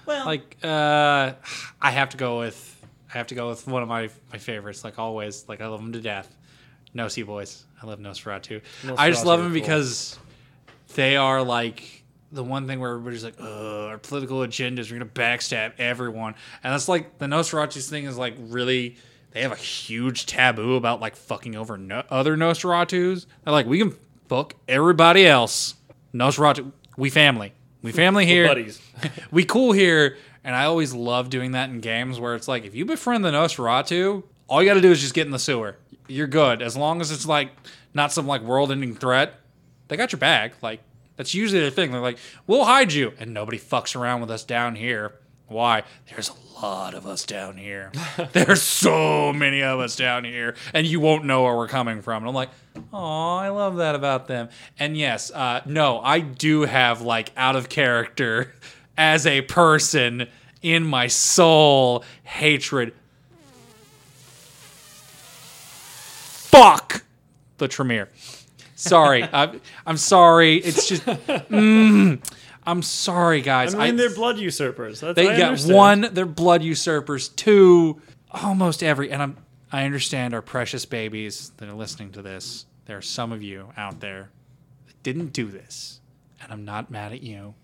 Well, like uh i have to go with i have to go with one of my my favorites like always like i love them to death no sea boys i love nosferatu i just love them cool. because they are like the one thing where everybody's like Ugh, our political agendas we're gonna backstab everyone and that's like the nosferatu's thing is like really they have a huge taboo about like fucking over no- other nosferatus they're like we can fuck everybody else nosferatu we family we family here buddies. we cool here, and I always love doing that in games where it's like if you befriend the Nosferatu, all you got to do is just get in the sewer. You're good as long as it's like not some like world-ending threat. They got your back. Like that's usually their thing. They're like, we'll hide you, and nobody fucks around with us down here. Why? There's a lot of us down here. There's so many of us down here, and you won't know where we're coming from. And I'm like, oh, I love that about them. And yes, uh, no, I do have like out of character as a person in my soul hatred. Fuck the Tremere. Sorry, I'm, I'm sorry. It's just, mm, I'm sorry, guys. I mean, they're blood usurpers. That's, they I got understand. one, they're blood usurpers. Two, almost every. And I'm, I understand our precious babies that are listening to this. There are some of you out there that didn't do this, and I'm not mad at you.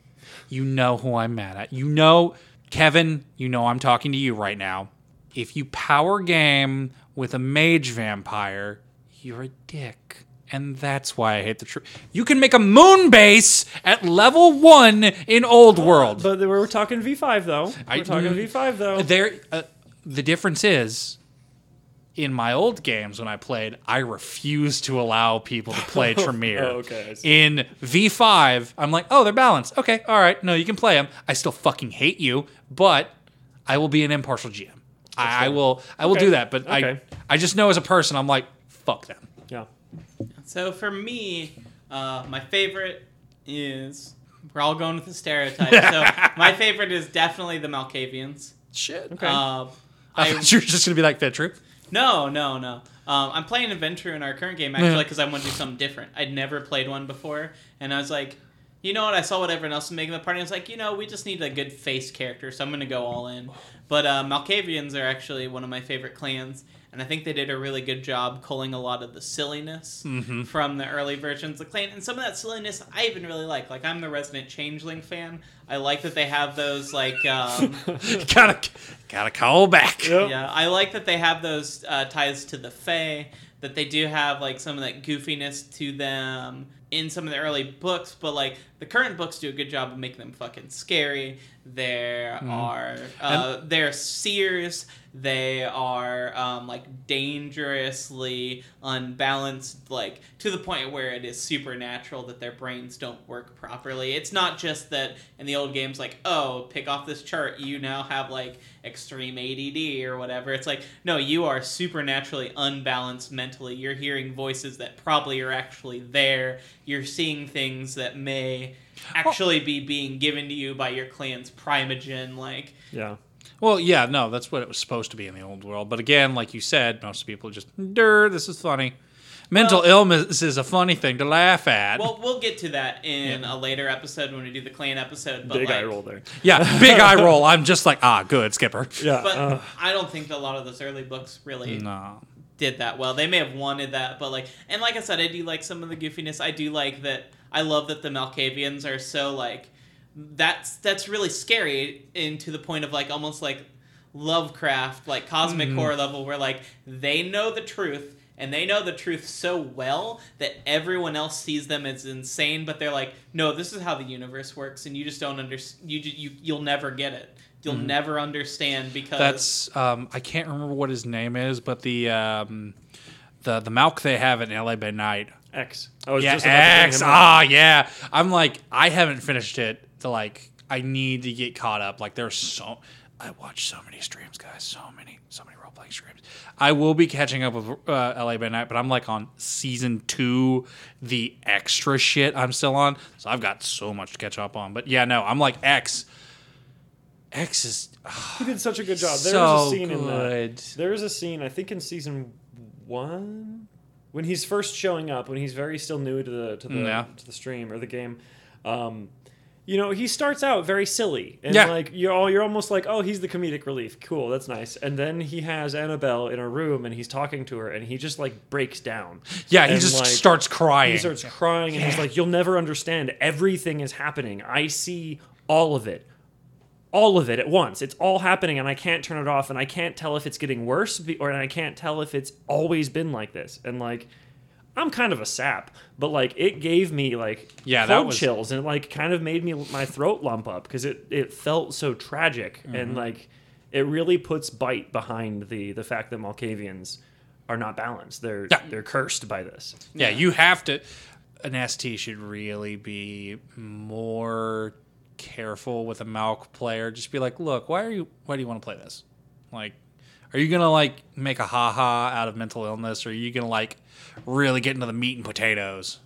You know who I'm mad at. You know, Kevin. You know I'm talking to you right now. If you power game with a mage vampire, you're a dick. And that's why I hate the truth. You can make a moon base at level one in Old World. But we're talking V5 though. I- We're talking mm, V5 though. There, uh, the difference is, in my old games when I played, I refused to allow people to play Tremere. Oh, okay, I see. In V5, I'm like, oh, they're balanced. Okay, all right, no, you can play them. I still fucking hate you, but I will be an impartial GM. I, I will, I will Okay, do that. But I. I just know as a person, I'm like, fuck them. yeah. So for me, uh, my favorite is we're all going with the stereotype. so my favorite is definitely the Malkavians. Shit. Okay. Uh, I I, thought you were just gonna be like Ventrue. no, no, no. Um, I'm playing a Ventrue in our current game actually because I want to do something different. I'd never played one before, and I was like, you know what? I saw what everyone else was making the party. I was like, you know, we just need a good face character, so I'm gonna go all in. But uh, Malkavians are actually one of my favorite clans, and I think they did a really good job culling a lot of the silliness from the early versions of clan, and some of that silliness I even really like. Like I'm the resident Changeling fan. I like that they have those like. Um, gotta, gotta call back. Yep. yeah, I like that they have those uh, ties to the Fae. That they do have like some of that goofiness to them in some of the early books, but like the current books do a good job of making them fucking scary. There are uh, they're seers. They are um, like dangerously unbalanced, like to the point where it is supernatural that their brains don't work properly. It's not just that in the old games, like oh, pick off this chart, you now have like extreme ADD or whatever. It's like no, you are supernaturally unbalanced mentally. You're hearing voices that probably are actually there. You're seeing things that may actually be being given to you by your clan's primogen. Like Yeah. Well, yeah, no, that's what it was supposed to be in the old world. But again, like you said, most people just, "Dur, this is funny." Mental Well- illness is a funny thing to laugh at. Well, we'll get to that in a later episode when we do the clan episode. But Big like, eye roll there. yeah, big eye roll. I'm just like, ah, good, Skipper. Yeah. But uh, I don't think that a lot of those early books really No. did that well. They may have wanted that, but like, and like I said, I do like some of the goofiness. I do like that. I love that the Malkavians are so like that's that's really scary, and to the point of like almost like Lovecraft, like cosmic Mm-hmm. horror level, where like they know the truth. And they know the truth so well that everyone else sees them as insane, but they're like, "No, this is how the universe works, and you just don't understand. you, you you'll never get it. You'll never understand because. That's um, I can't remember what his name is, but the um, the the Malk they have in LA by Night. X. I was Yeah, just about X. Ah, yeah. I'm like, I haven't finished it. To like, I need to get caught up. Like, there's so. I watch so many streams, guys. So many, so many role playing streams. I will be catching up with uh, LA by Night, but I'm like on season two, the extra shit I'm still on. So I've got so much to catch up on. But yeah, no, I'm like X. X is Oh, He did such a good job. There so was a scene in that. good. There is a scene, I think, in season one, when he's first showing up, when he's very still new to the to the Yeah. to the stream or the game. Um, you know, he starts out very silly, and Yeah. like you're all you're almost like, oh, he's the comedic relief. Cool, that's nice. And then he has Annabelle in a room, and he's talking to her, and he just like breaks down. Yeah, he just like, starts crying. He starts crying, and he's like, "You'll never understand. Everything is happening. I see all of it." All of it at once. It's all happening, and I can't turn it off, and I can't tell if it's getting worse, or and I can't tell if it's always been like this. And like, I'm kind of a sap, but like, it gave me like Yeah, that was- chills, and like, kind of made me my throat lump up because it it felt so tragic, Mm-hmm. and like, it really puts bite behind the the fact that Malkavians are not balanced. They're Yeah. they're cursed by this. Yeah, you have to. An ST should really be more careful with a Malk player. Just be like, look, why are you? Why do you want to play this? Like, are you gonna like make a haha out of mental illness, or are you gonna like really get into the meat and potatoes?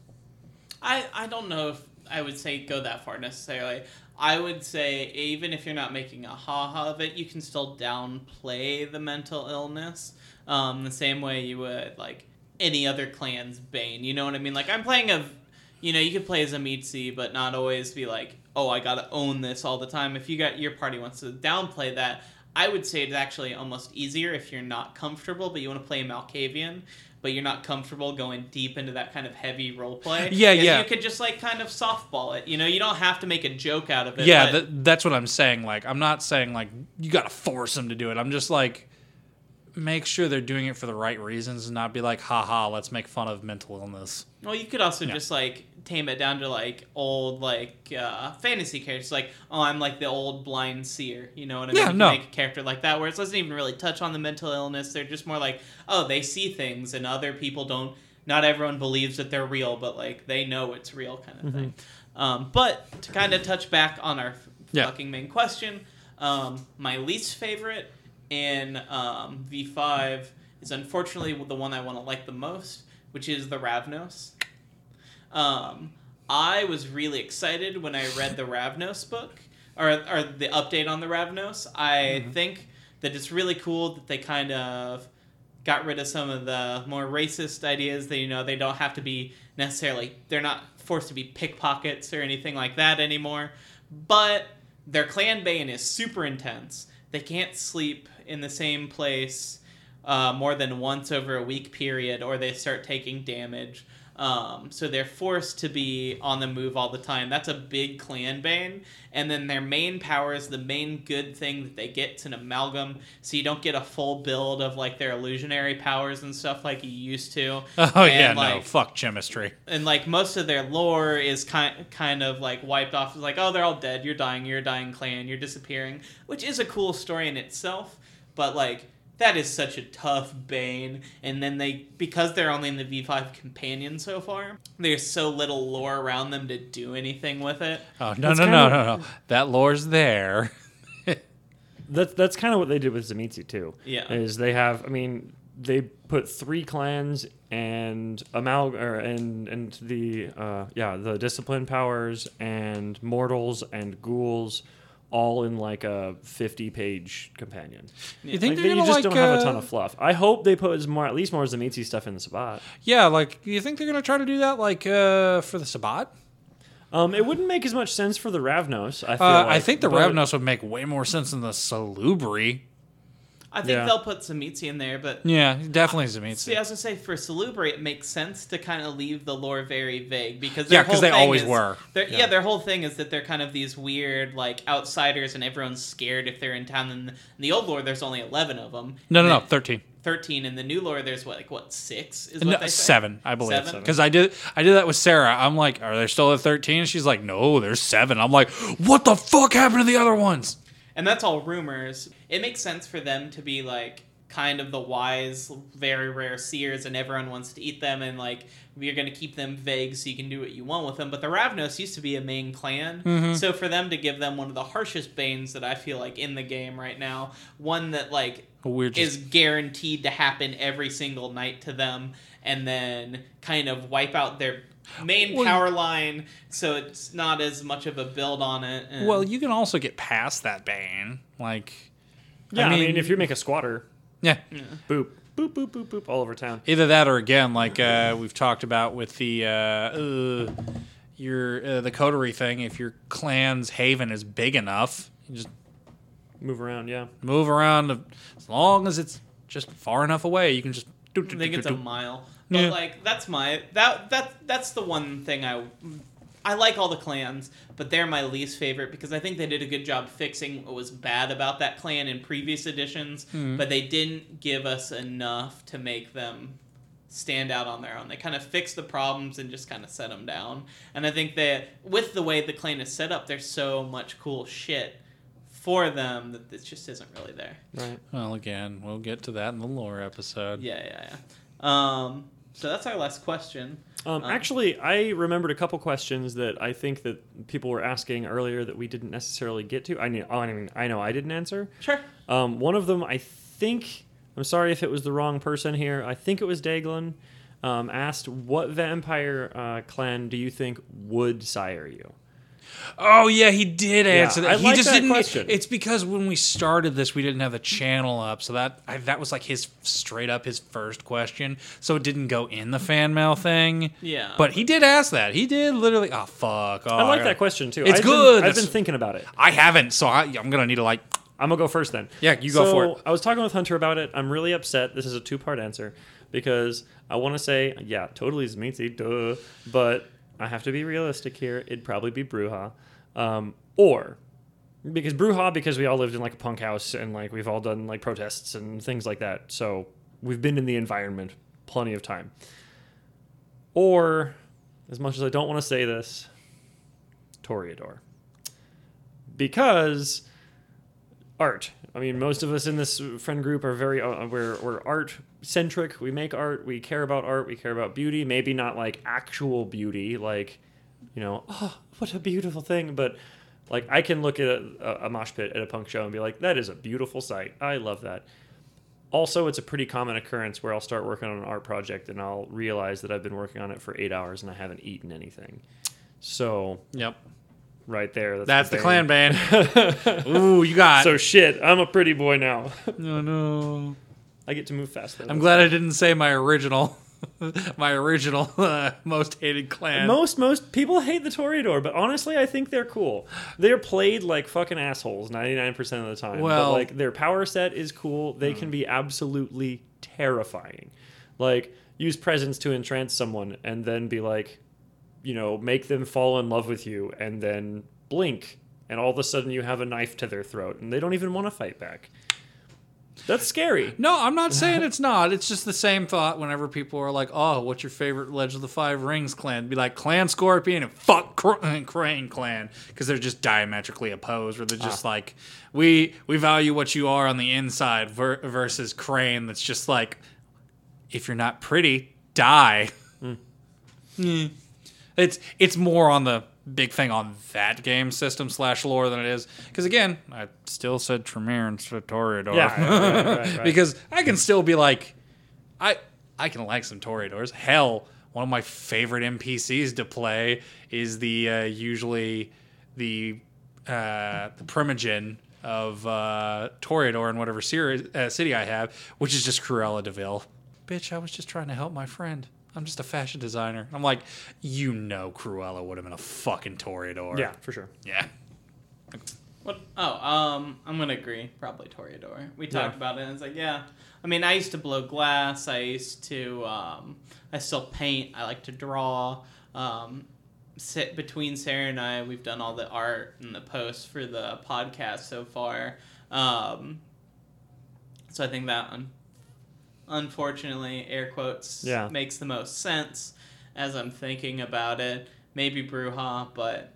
I, I don't know if I would say go that far necessarily. I would say even if you're not making a ha-ha of it, you can still downplay the mental illness um, the same way you would like any other clan's bane. You know what I mean? Like I'm playing a, you know, you could play as a Mitzi, but not always be like, oh, I gotta own this all the time. If you got your party wants to downplay that, I would say it's actually almost easier if you're not comfortable, but you want to play a Malkavian. But you're not comfortable going deep into that kind of heavy role play. Yeah, yeah. You could just like kind of softball it. You know, you don't have to make a joke out of it. yeah, but- that, that's what I'm saying. Like, I'm not saying like you got to force them to do it. I'm just like make sure they're doing it for the right reasons and not be like, haha, let's make fun of mental illness. Well, you could also Yeah. just like tame it down to like old like uh, fantasy characters, like oh, I'm like the old blind seer. You know what I mean? Yeah, no. Make a character like that where it doesn't even really touch on the mental illness. They're just more like oh, they see things and other people don't. Not everyone believes that they're real, but like they know it's real, kind of thing. Um, but to kind of touch back on our f- Yeah. fucking main question, um, my least favorite in um, V5 is unfortunately the one I want to like the most, which is the Ravnos. Um, I was really excited when I read the Ravnos book or, or the update on the Ravnos. I think that it's really cool that they kind of got rid of some of the more racist ideas that you know they don't have to be necessarily they're not forced to be pickpockets or anything like that anymore but their clan bane is super intense they can't sleep in the same place uh, more than once over a week period or they start taking damage um, so they're forced to be on the move all the time. That's a big clan bane. And then their main power is the main good thing that they get. It's an amalgam, so you don't get a full build of like their illusionary powers and stuff like you used to. Oh And, yeah, no, like, fuck Chimerstry. and like most of their lore is kind kind of like wiped off. It's like, oh, they're all dead. You're dying. You're a dying clan. You're disappearing, which is a cool story in itself. But like that is such a tough bane. And then they because they're only in the V5 companion so far, there's so little lore around them to do anything with it. Oh no That's no no of- no no. That lore's there. That's that's kind of what they did with Tzimisce too. Yeah. is they have. I mean, they put three clans and amal or, and and the uh, yeah the discipline powers and mortals and ghouls all in like a 50 page companion. You think Like, they're you gonna just like don't have a ton uh, of fluff. I hope they put as more, at least more Tzimisce stuff in the Sabbat. yeah, like you think they're gonna try to do that like uh, for the Sabbat? Um, it wouldn't make as much sense for the Ravnos. I feel Uh, like, I think the Ravnos would make way more sense than the Salubri. I think Yeah. they'll put Tzimisce in there, but Yeah, definitely Tzimisce. See, I was gonna say for Salubri, it makes sense to kind of leave the lore very vague because Yeah, their 'cause whole they thing always is- were. their- yeah. their whole thing is that they're kind of these weird like outsiders, and everyone's scared if they're in town. And in the old lore, there's only eleven of them. no, no, no, thirteen. thirteen. In the new lore, there's what like what six is No, what they say? seven, I believe. Seven? Because I did, I did that with Sarah. I'm like, are there still a thirteen? She's like, no, there's seven. I'm like, what the fuck happened to the other ones? And that's all rumors. It makes sense for them to be like kind of the wise, very rare seers, and everyone wants to eat them, and like you're going to keep them vague so you can do what you want with them. But the Ravnos used to be a main clan, Mm-hmm. so for them to give them one of the harshest banes that I feel like in the game right now, one that like just is guaranteed to happen every single night to them, and then kind of wipe out their main Well- power line so it's not as much of a build on it and well. You can also get past that ban, like, Yeah, I I mean, mean- if you make a squatter, yeah. boop, boop, boop, boop, boop, all over town. Either that or again, like uh, we've talked about with the uh, uh, your uh, the coterie thing. If your clan's haven is big enough, you just Move around, yeah. move around as long as it's just far enough away. You can just. do, do, I think do, it's do. a mile. But Yeah. like that's my that that that's the one thing I I like all the clans, but they're my least favorite because I think they did a good job fixing what was bad about that clan in previous editions, Hmm. but they didn't give us enough to make them stand out on their own. They kind of fixed the problems and just kind of set them down. And I think that with the way the clan is set up, there's so much cool shit for them that it just isn't really there. Right. Well, again, we'll get to that in the lore episode. Yeah, yeah, yeah. Um, so that's our last question. Um, actually, I remembered a couple questions that I think that people were asking earlier that we didn't necessarily get to. I mean, I mean, I know I didn't answer. Sure. Um, one of them, I think, I'm sorry if it was the wrong person here. I think it was Daglin. Um, asked, "What vampire uh, clan do you think would sire you?" Oh yeah, he did answer that. I he like just that didn't. question. It's because when we started this, we didn't have the channel up, so that I, that was like his straight up his first question. So it didn't go in the fan mail thing. Yeah. but he did ask that. He did literally. Oh fuck! Oh, I like gotta- that question too. It's I've good. Been, I've been thinking about it. I haven't, so I, I'm gonna need to like. I'm gonna go first then. Yeah, you go for it. I was talking with Hunter about it. I'm really upset. This is a two part answer because I want to say, yeah, totally Tzimisce, duh. But I have to be realistic here. It'd probably be Brujah, um, or because Brujah, because we all lived in like a punk house and like we've all done like protests and things like that. So we've been in the environment plenty of time. Or, as much as I don't want to say this, Toreador. Because art. I mean, most of us in this friend group are very uh, we're we're art centric. We make art. We care about art. We care about beauty. Maybe not like actual beauty, like you know, oh, what a beautiful thing. But like, I can look at a, a mosh pit at a punk show and be like, that is a beautiful sight. I love that. Also, it's a pretty common occurrence where I'll start working on an art project and I'll realize that I've been working on it for eight hours and I haven't eaten anything. So Yep, right there, that's the bane. clan band. Ooh, you got. So shit, I'm a pretty boy now. no, no. I get to move fast. Though. I'm glad I didn't say my original, my original uh, most hated clan. Most most people hate the Toreador, but honestly, I think they're cool. They're played like fucking assholes 99% of the time. Well- but like their power set is cool. They can be absolutely terrifying. Like use presence to entrance someone and then be like, you know, make them fall in love with you and then blink and all of a sudden you have a knife to their throat and they don't even want to fight back. That's scary. No, I'm not saying it's not. It's just the same thought whenever people are like, "Oh, what's your favorite Legend of the Five Rings clan?" Be like Clan Scorpion and fuck Cr- Crane clan because they're just diametrically opposed. Or they're just like, we we value what you are on the inside ver- versus Crane. That's just like, if you're not pretty, die. Mm. It's it's more on the big thing on that game system slash lore than it is because again, I still said Tremere instead of Toreador. Yeah, right, right, right. because I can still be like, I I can like some Toreadors. Hell, one of my favorite NPCs to play is the uh, usually the uh, the primogen of uh, Toreador in whatever series, uh, city I have, which is just Cruella de Vil. Bitch, I was just trying to help my friend. I'm just a fashion designer. I'm like, you know, Cruella would have been a fucking Toreador. Yeah, for sure. yeah. What? Oh, um, I'm gonna agree. Probably Toreador. We talked Yeah. about it. and It's like, yeah. I mean, I used to blow glass. I used to. Um, I still paint. I like to draw. Um, sit between Sarah and I, we've done all the art and the posts for the podcast so far. Um, so I think that one, unfortunately, air quotes, Yeah. makes the most sense as I'm thinking about it. Maybe Brujah, but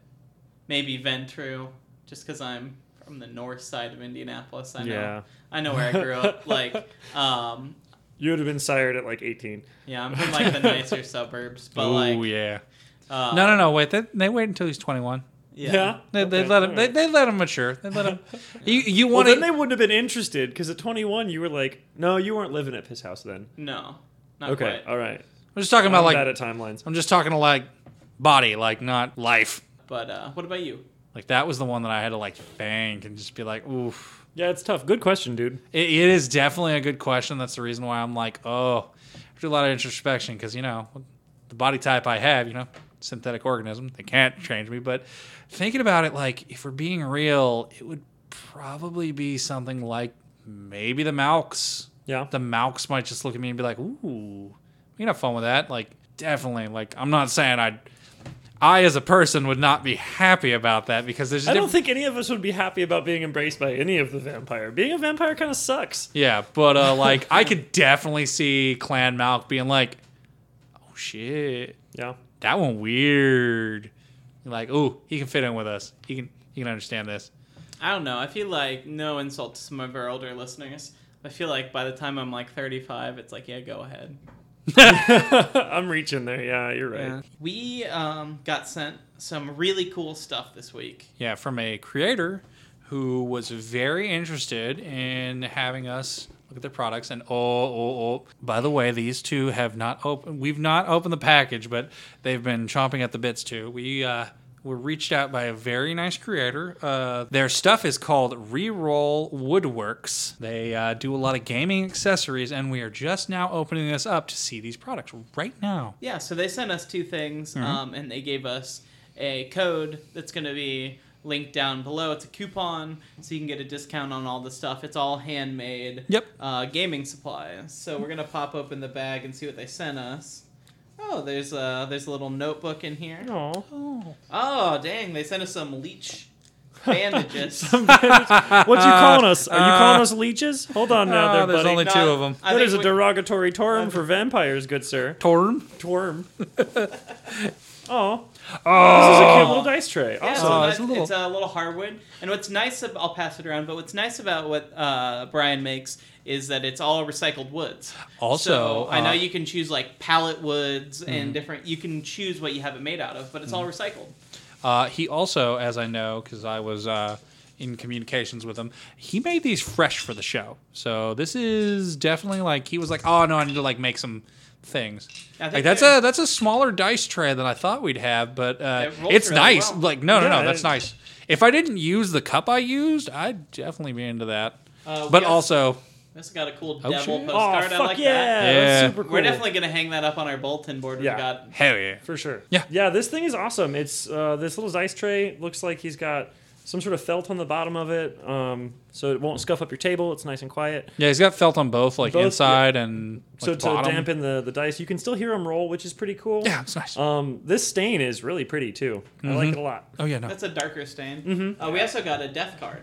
maybe Ventrue, just because I'm from the north side of Indianapolis. I know, Yeah. I know where I grew up. Like, um, You would have been sired at like 18. yeah, I'm from like the nicer suburbs, but Oh like, yeah. uh, No, no, no. Wait. They, they wait until he's 21. Yeah. They, they Okay, let him. They, they let him mature. They let him. You you Well, want then to? they wouldn't have been interested because at 21 you were like, no, you weren't living at his house then. No, not Okay, quite. all right. I'm just talking about I'm like. bad at timelines. I'm just talking to like body, like not life. But uh, what about you? Like that was the one that I had to like think and just be like, oof. Yeah, it's tough. Good question, dude. It, it is definitely a good question. That's the reason why I'm like, oh, I do a lot of introspection because you know the body type I have, you know, synthetic organism. They can't change me. But thinking about it, like if we're being real, it would probably be something like maybe the Malks. Yeah. The Malks might just look at me and be like, ooh, we can have fun with that. Like definitely. Like I'm not saying I'd. I, as a person, would not be happy about that because there's. I don't think any of us would be happy about being embraced by any of the vampire. Being a vampire kind of sucks. Yeah, but uh, like I could definitely see Clan Malk being like, "Oh shit, Yeah. That one weird." Like, "Ooh, he can fit in with us. He can he can understand this." I don't know. I feel like no insult to some of our older listeners. I feel like by the time I'm like 35, it's like, yeah, go ahead. I'm reaching there. Yeah, you're right. We um, got sent some really cool stuff this week. Yeah, from a creator who was very interested in having us look at their products. And oh, oh, oh, by the way, these two have not opened. We've not opened the package, but they've been chomping at the bits too. We uh, were reached out by a very nice creator. Uh, their stuff is called Reroll Woodworks. They uh, do a lot of gaming accessories, and we are just now opening this up to see these products right now. Yeah, so they sent us two things, um, and they gave us a code that's going to be linked down below. It's a coupon, so you can get a discount on all the stuff. It's all handmade Yep. uh, gaming supplies. So we're going to pop open the bag and see what they sent us. Oh, there's a, there's a little notebook in here. Aw. Oh. Oh, dang, they sent us some leech bandages. What are you uh, calling us? Are you uh, calling us leeches? Hold on now, there, uh, there's buddy. only two of them. I that think is a we- derogatory term for vampires, good sir. Torm. Tworm. Oh, this is a cute little dice tray. Yeah, Awesome. so Oh, it's a little- it's a little hardwood. And what's nice, ab- I'll pass it around, but what's nice about what uh, Brian makes is that it's all recycled woods. Also, so I know uh, Mm-hmm. you can choose like pallet woods and different, you can choose what you have it made out of, but it's all recycled. Uh, he also, as I know, because I was uh, in communications with him, he made these fresh for the show. So this is definitely like he was like, oh no, I need to like make some things. Like that's a that's a smaller dice tray than I thought we'd have, but uh, It it's really nice. well. Like no, no, Yeah, no, that's it- nice. If I didn't use the cup I used, I'd definitely be into that. Uh, we but also- also, This got a cool Oh, devil shit. Oh, postcard. fuck I like yeah. that. Yeah. That's super cool. We're definitely going to hang that up on our bulletin board. Yeah. We got hell yeah. For sure. Yeah. Yeah, this thing is awesome. It's uh, this little dice tray looks like he's got some sort of felt on the bottom of it, um, so it won't scuff up your table. It's nice and quiet. Yeah, he's got felt on both, like Both, inside and like so to bottom. dampen the, the dice, you can still hear them roll, which is pretty cool. Yeah, it's nice. Um, this stain is really pretty too. I Mm-hmm. like it a lot. oh yeah, no. that's a darker stain. Mm-hmm. Uh, we also got a death card.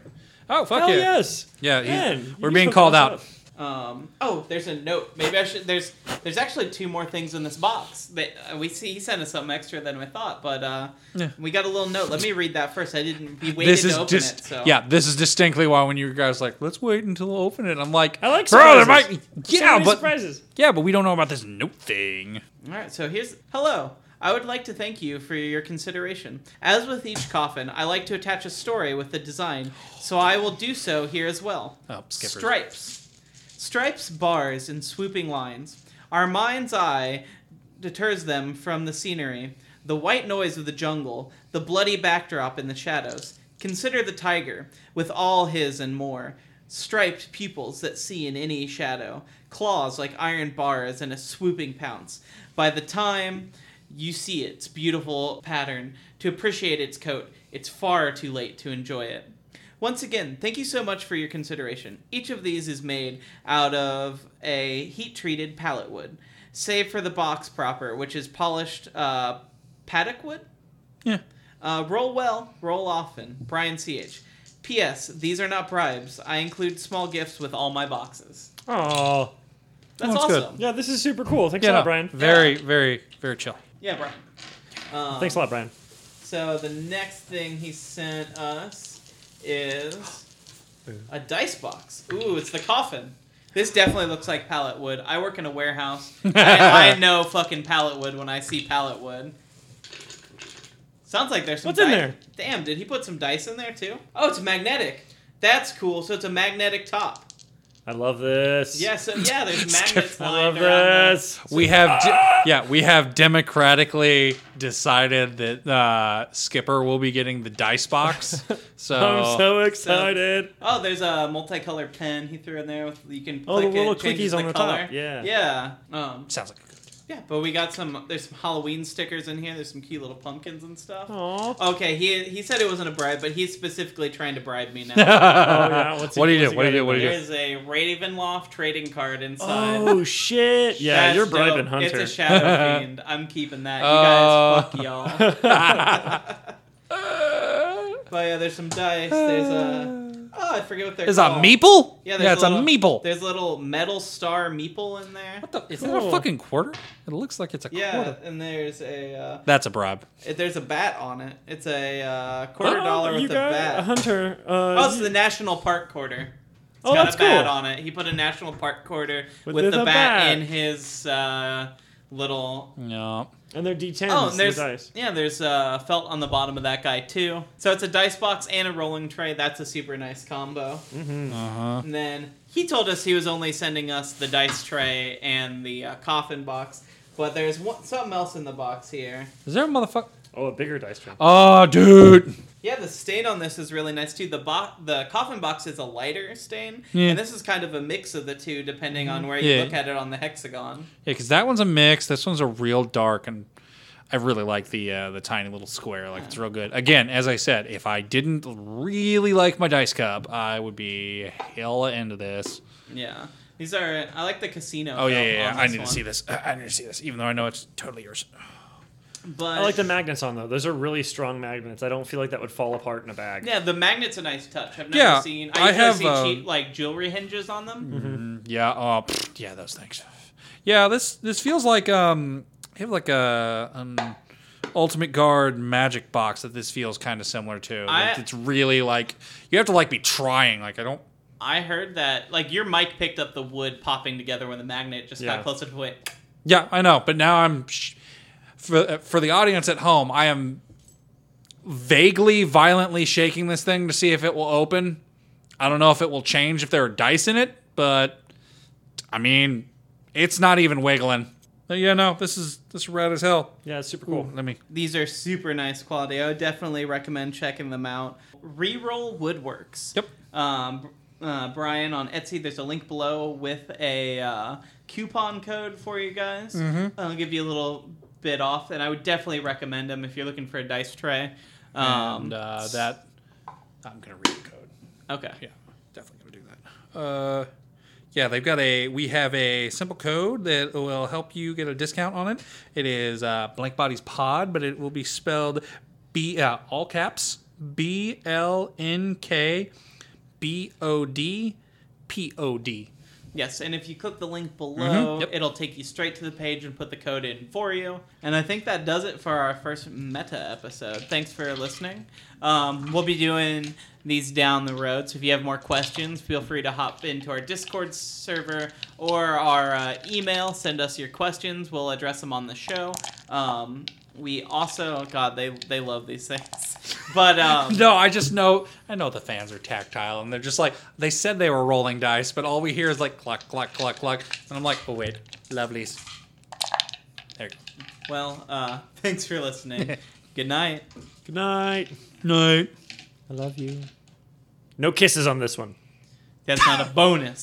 Oh fuck Hell yeah. yes. Yeah, Man, you we're being called out. up. Um, oh, there's a note. Maybe I should. There's there's actually two more things in this box. That uh, we see. He sent us something extra than we thought, but uh, Yeah. we got a little note. Let me read that first. I didn't. We waited this is to open just it. So yeah. This is distinctly why when you guys like, let's wait until I open it. I'm like, I like bro, there might surprises. be yeah, many but surprises. yeah, but we don't know about this note thing. All right, so here's hello. I would like to thank you for your consideration. As with each coffin, I like to attach a story with the design, so I will do so here as well. Oh, skippers. Stripes. Stripes, bars, and swooping lines. Our mind's eye deters them from the scenery, the white noise of the jungle, the bloody backdrop in the shadows. Consider the tiger, with all his and more striped pupils that see in any shadow, claws like iron bars, and a swooping pounce. By the time you see its beautiful pattern, to appreciate its coat, it's far too late to enjoy it. Once again, thank you so much for your consideration. Each of these is made out of a heat treated pallet wood, save for the box proper, which is polished uh, padauk wood. Yeah. Uh, roll well, roll often. Brian CH. P.S. These are not bribes. I include small gifts with all my boxes. Oh, That's, that's good. awesome. yeah, this is super cool. Thanks Yeah, a lot, Brian. Very, very, very chill. Yeah, Brian. Um, Thanks a lot, Brian. So the next thing he sent us is a dice box. Ooh, it's the coffin. This definitely looks like pallet wood. I work in a warehouse. I, I know fucking pallet wood when I see pallet wood. Sounds like there's some. What's in there? Damn, did he put some dice in there too? Oh, it's magnetic. That's cool. So it's a magnetic top. I love this. Yeah. So yeah, there's magnets I lined love around. this. We have, de- yeah, we have democratically decided that uh, Skipper will be getting the dice box. So, I'm so excited. Oh, there's a multicolored pen he threw in there. With, you can Oh, the little it, clickies on the top, color. yeah. Yeah. Um, sounds like a good. Yeah, but we got some. There's some Halloween stickers in here. There's some cute little pumpkins and stuff. Aw. Okay, he he said it wasn't a bribe, but he's specifically trying to bribe me now. Oh, yeah. What's he- what do you what's do? What do you do? What do you do? There's a Ravenloft trading card inside. Oh shit! Yeah, That's you're dope. bribing Hunter. It's a shadow fiend. I'm keeping that. You Oh. guys, fuck y'all. But yeah, there's some dice. There's a. Oh, I forget what they're Is a called. meeple? Yeah, there's it's a, a little, meeple. There's a little metal star meeple in there. What the? Is that a Cool. fucking quarter? It looks like it's a Yeah, quarter. and there's a uh, That's a bribe. it- there's a bat on it. It's a uh, quarter Oh, dollar you with a got bat. Hunter. Uh, Oh, it's the National Park quarter. It's Oh, got that's a bat cool. on it. He put a National Park quarter with, With the bat, bat. in his uh, little. Yeah. And they're D10s. Oh, and the there's dice. yeah, there's uh, felt on the bottom of that guy too. So it's a dice box and a rolling tray. That's a super nice combo. Mm-hmm. Uh huh. And then he told us he was only sending us the dice tray and the uh, coffin box, but there's one, something else in the box here. Is there a motherfucker? Oh, a bigger dice tray. Oh, dude. Yeah, the stain on this is really nice too. The bo- the coffin box is a lighter stain, Yeah. and this is kind of a mix of the two, depending on where you Yeah. look at it on the hexagon. Yeah, because that one's a mix. This one's a real dark, and I really like the uh, the tiny little square. Like it's real good. Again, as I said, if I didn't really like my dice cup, I would be hella into this. Yeah, these are. I like the casino. Oh yeah, yeah, yeah. I need one. to see this. I need to see this, even though I know it's totally yours. But I like the magnets on though. Those are really strong magnets. I don't feel like that would fall apart in a bag. Yeah, the magnet's a nice touch. I've never Yeah, seen. I I usually have, see uh, cheap like jewelry hinges on them. Mm, yeah. Oh, pfft, yeah. Those things. Yeah. This this feels like um, I have like a an Ultimate Guard magic box that this feels kind of similar to. Like, I- it's really like you have to like be trying. Like I don't. I heard that like your mic picked up the wood popping together when the magnet just Yeah. got closer to it. Yeah, I know, but now I'm sh- for for the audience at home. I am vaguely, violently shaking this thing to see if it will open. I don't know if it will change if there are dice in it, but I mean, it's not even wiggling. But yeah, no, this is this is rad as hell. Yeah, it's super Cool. cool. Let me. These are super nice quality. I would definitely recommend checking them out. Reroll Woodworks. Yep. Um, uh, Brian on Etsy. There's a link below with a uh, coupon code for you guys. Mhm. I'll give you a little bit off, and I would definitely recommend them if you're looking for a dice tray. Um, and uh, that I'm gonna read the code. okay. Yeah, definitely gonna do that. Uh, yeah, they've got a. We have a simple code that will help you get a discount on it. It is uh, Blank Bodies Pod, but it will be spelled B uh, all caps B L N K B O D P O D. Yes, and if you click the link below, Mhm, yep. it'll take you straight to the page and put the code in for you. And I think that does it for our first meta episode. Thanks for listening. Um, we'll be doing these down the road, so if you have more questions, feel free to hop into our Discord server or our uh, email. Send us your questions. We'll address them on the show. Um, we also, God, they they love these things. But um, No, I just know. I know the fans are tactile, and they're just like they said they were rolling dice, but all we hear is like cluck cluck cluck cluck, and I'm like, oh wait, lovelies. There you go. well, uh, thanks for listening. Good night. Good night. Night. I love you. No kisses on this one. That's not a bonus.